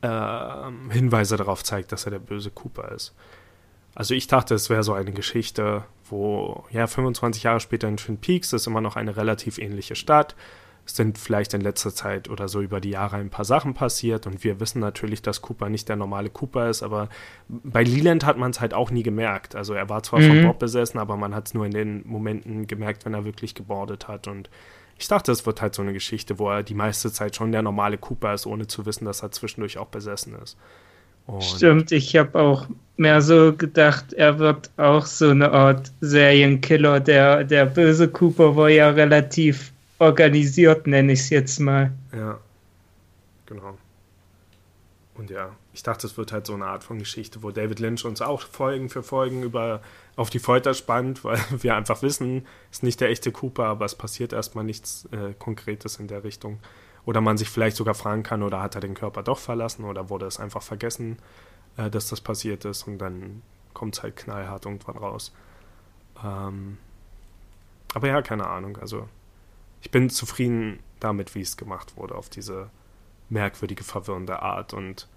äh, Hinweise darauf zeigt, dass er der böse Cooper ist. Also ich dachte, es wäre so eine Geschichte, wo ja 25 Jahre später in Twin Peaks ist immer noch eine relativ ähnliche Stadt. Es sind vielleicht in letzter Zeit oder so über die Jahre ein paar Sachen passiert und wir wissen natürlich, dass Cooper nicht der normale Cooper ist, aber bei Leland hat man es halt auch nie gemerkt. Also er war zwar mhm. von Bob besessen, aber man hat es nur in den Momenten gemerkt, wenn er wirklich gebordet hat und ich dachte, es wird halt so eine Geschichte, wo er die meiste Zeit schon der normale Cooper ist, ohne zu wissen, dass er zwischendurch auch besessen ist. Und Stimmt, ich habe auch mehr so gedacht, er wird auch so eine Art Serienkiller. Der, der böse Cooper war ja relativ organisiert, nenne ich es jetzt mal. Ja, genau. Und ja, ich dachte, es wird halt so eine Art von Geschichte, wo David Lynch uns auch Folgen für Folgen über auf die Folter spannt, weil wir einfach wissen, es ist nicht der echte Cooper, aber es passiert erstmal nichts äh, Konkretes in der Richtung. Oder man sich vielleicht sogar fragen kann, oder hat er den Körper doch verlassen oder wurde es einfach vergessen, äh, dass das passiert ist und dann kommt es halt knallhart irgendwann raus. Ähm, aber ja, keine Ahnung. Also ich bin zufrieden damit, wie es gemacht wurde, auf diese merkwürdige, verwirrende Art. Und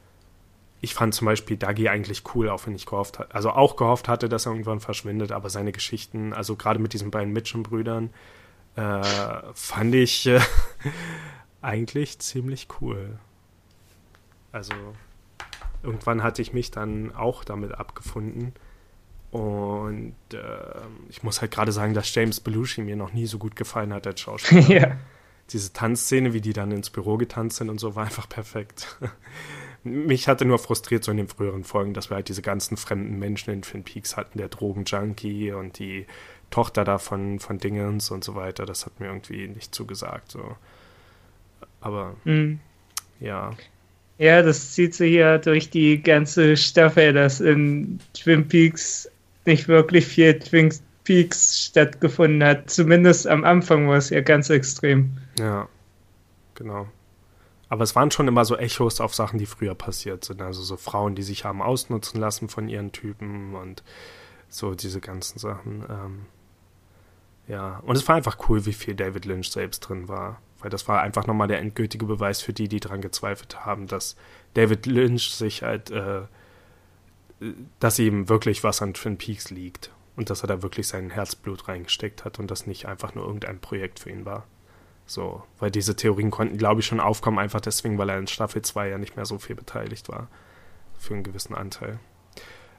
ich fand zum Beispiel Dagi eigentlich cool, auch wenn ich gehofft hatte, also auch gehofft hatte, dass er irgendwann verschwindet, aber seine Geschichten, also gerade mit diesen beiden Mitchum-Brüdern, äh, fand ich äh, eigentlich ziemlich cool. Also irgendwann hatte ich mich dann auch damit abgefunden. Und äh, ich muss halt gerade sagen, dass James Belushi mir noch nie so gut gefallen hat als Schauspieler. ja. Diese Tanzszene, wie die dann ins Büro getanzt sind und so, war einfach perfekt. Mich hatte nur frustriert so in den früheren Folgen, dass wir halt diese ganzen fremden Menschen in Twin Peaks hatten, der Drogenjunkie und die Tochter da von, von Dingens und so weiter. Das hat mir irgendwie nicht zugesagt. So. Aber mhm. ja. Ja, das zieht sich ja durch die ganze Staffel, dass in Twin Peaks nicht wirklich viel Twin Peaks stattgefunden hat. Zumindest am Anfang war es ja ganz extrem. Ja, genau. Aber es waren schon immer so Echos auf Sachen, die früher passiert sind. Also so Frauen, die sich haben ausnutzen lassen von ihren Typen und so diese ganzen Sachen. Ähm, ja, und es war einfach cool, wie viel David Lynch selbst drin war. Weil das war einfach nochmal der endgültige Beweis für die, die daran gezweifelt haben, dass David Lynch sich halt, äh, dass ihm wirklich was an Twin Peaks liegt. Und dass er da wirklich sein Herzblut reingesteckt hat und das nicht einfach nur irgendein Projekt für ihn war. So, weil diese Theorien konnten, glaube ich, schon aufkommen, einfach deswegen, weil er in Staffel 2 ja nicht mehr so viel beteiligt war. Für einen gewissen Anteil.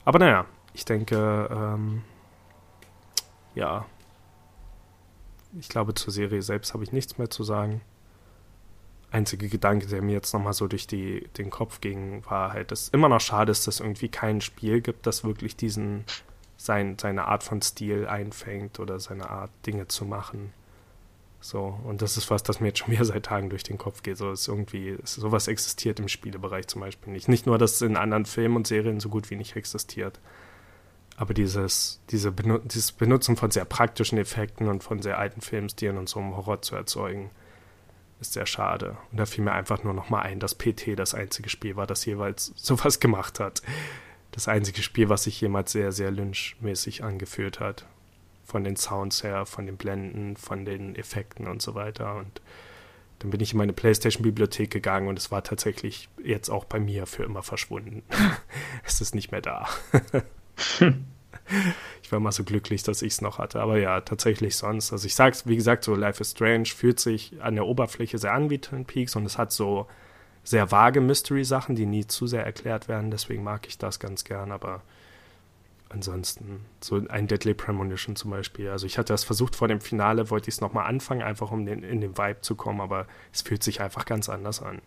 Aber naja, ich denke, ähm, ja, ich glaube, zur Serie selbst habe ich nichts mehr zu sagen. Einzige Gedanke, der mir jetzt nochmal so durch die, den Kopf ging, war halt, dass es immer noch schade ist, dass es irgendwie kein Spiel gibt, das wirklich diesen, sein, seine Art von Stil einfängt oder seine Art, Dinge zu machen. So, und das ist was, das mir jetzt schon wieder seit Tagen durch den Kopf geht. So ist irgendwie, sowas existiert im Spielebereich zum Beispiel nicht. Nicht nur, dass es in anderen Filmen und Serien so gut wie nicht existiert. Aber dieses, diese Benu dieses Benutzen von sehr praktischen Effekten und von sehr alten Filmstilen und so um Horror zu erzeugen, ist sehr schade. Und da fiel mir einfach nur noch mal ein, dass PT das einzige Spiel war, das jeweils sowas gemacht hat. Das einzige Spiel, was sich jemals sehr, sehr lynchmäßig angefühlt hat. Von den Sounds her, von den Blenden, von den Effekten und so weiter. Und dann bin ich in meine PlayStation-Bibliothek gegangen und es war tatsächlich jetzt auch bei mir für immer verschwunden. es ist nicht mehr da. ich war mal so glücklich, dass ich es noch hatte. Aber ja, tatsächlich sonst. Also ich sag's, wie gesagt, so Life is Strange fühlt sich an der Oberfläche sehr an wie Twin Peaks und es hat so sehr vage Mystery-Sachen, die nie zu sehr erklärt werden. Deswegen mag ich das ganz gern, aber ansonsten, so ein Deadly Premonition zum Beispiel. Also ich hatte das versucht vor dem Finale, wollte ich es nochmal anfangen, einfach um in den Vibe zu kommen, aber es fühlt sich einfach ganz anders an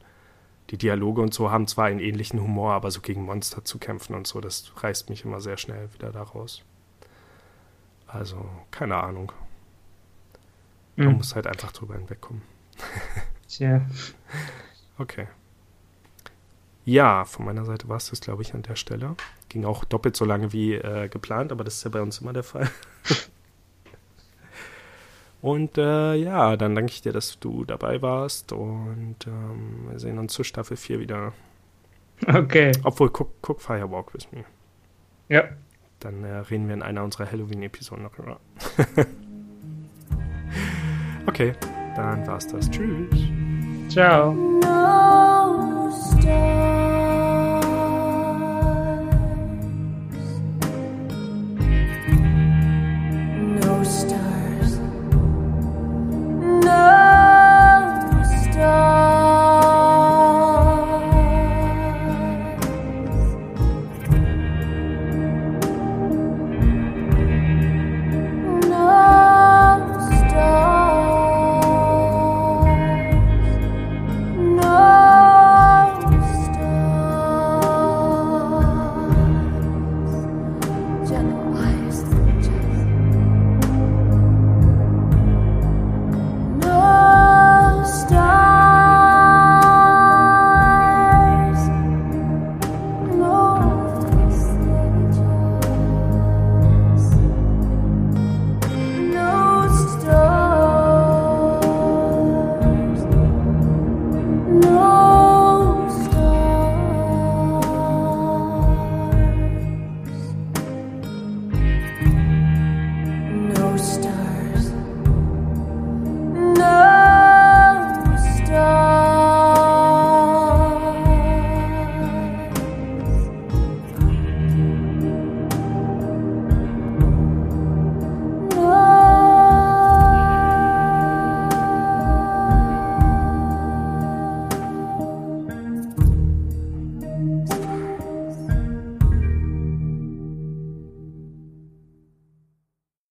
die Dialoge und so haben zwar einen ähnlichen Humor, aber so gegen Monster zu kämpfen und so, das reißt mich immer sehr schnell wieder da raus. Also, keine Ahnung. Man mhm. muss halt einfach drüber hinwegkommen. Tja. Okay. Ja, von meiner Seite war es das, glaube ich, an der Stelle. Ging auch doppelt so lange wie äh, geplant, aber das ist ja bei uns immer der Fall. und äh, ja, dann danke ich dir, dass du dabei warst und ähm, wir sehen uns zur Staffel 4 wieder. Okay. Obwohl, guck, guck Firewalk with me. Ja. Dann äh, reden wir in einer unserer Halloween-Episoden darüber. okay, dann war's das. Tschüss. Ciao. No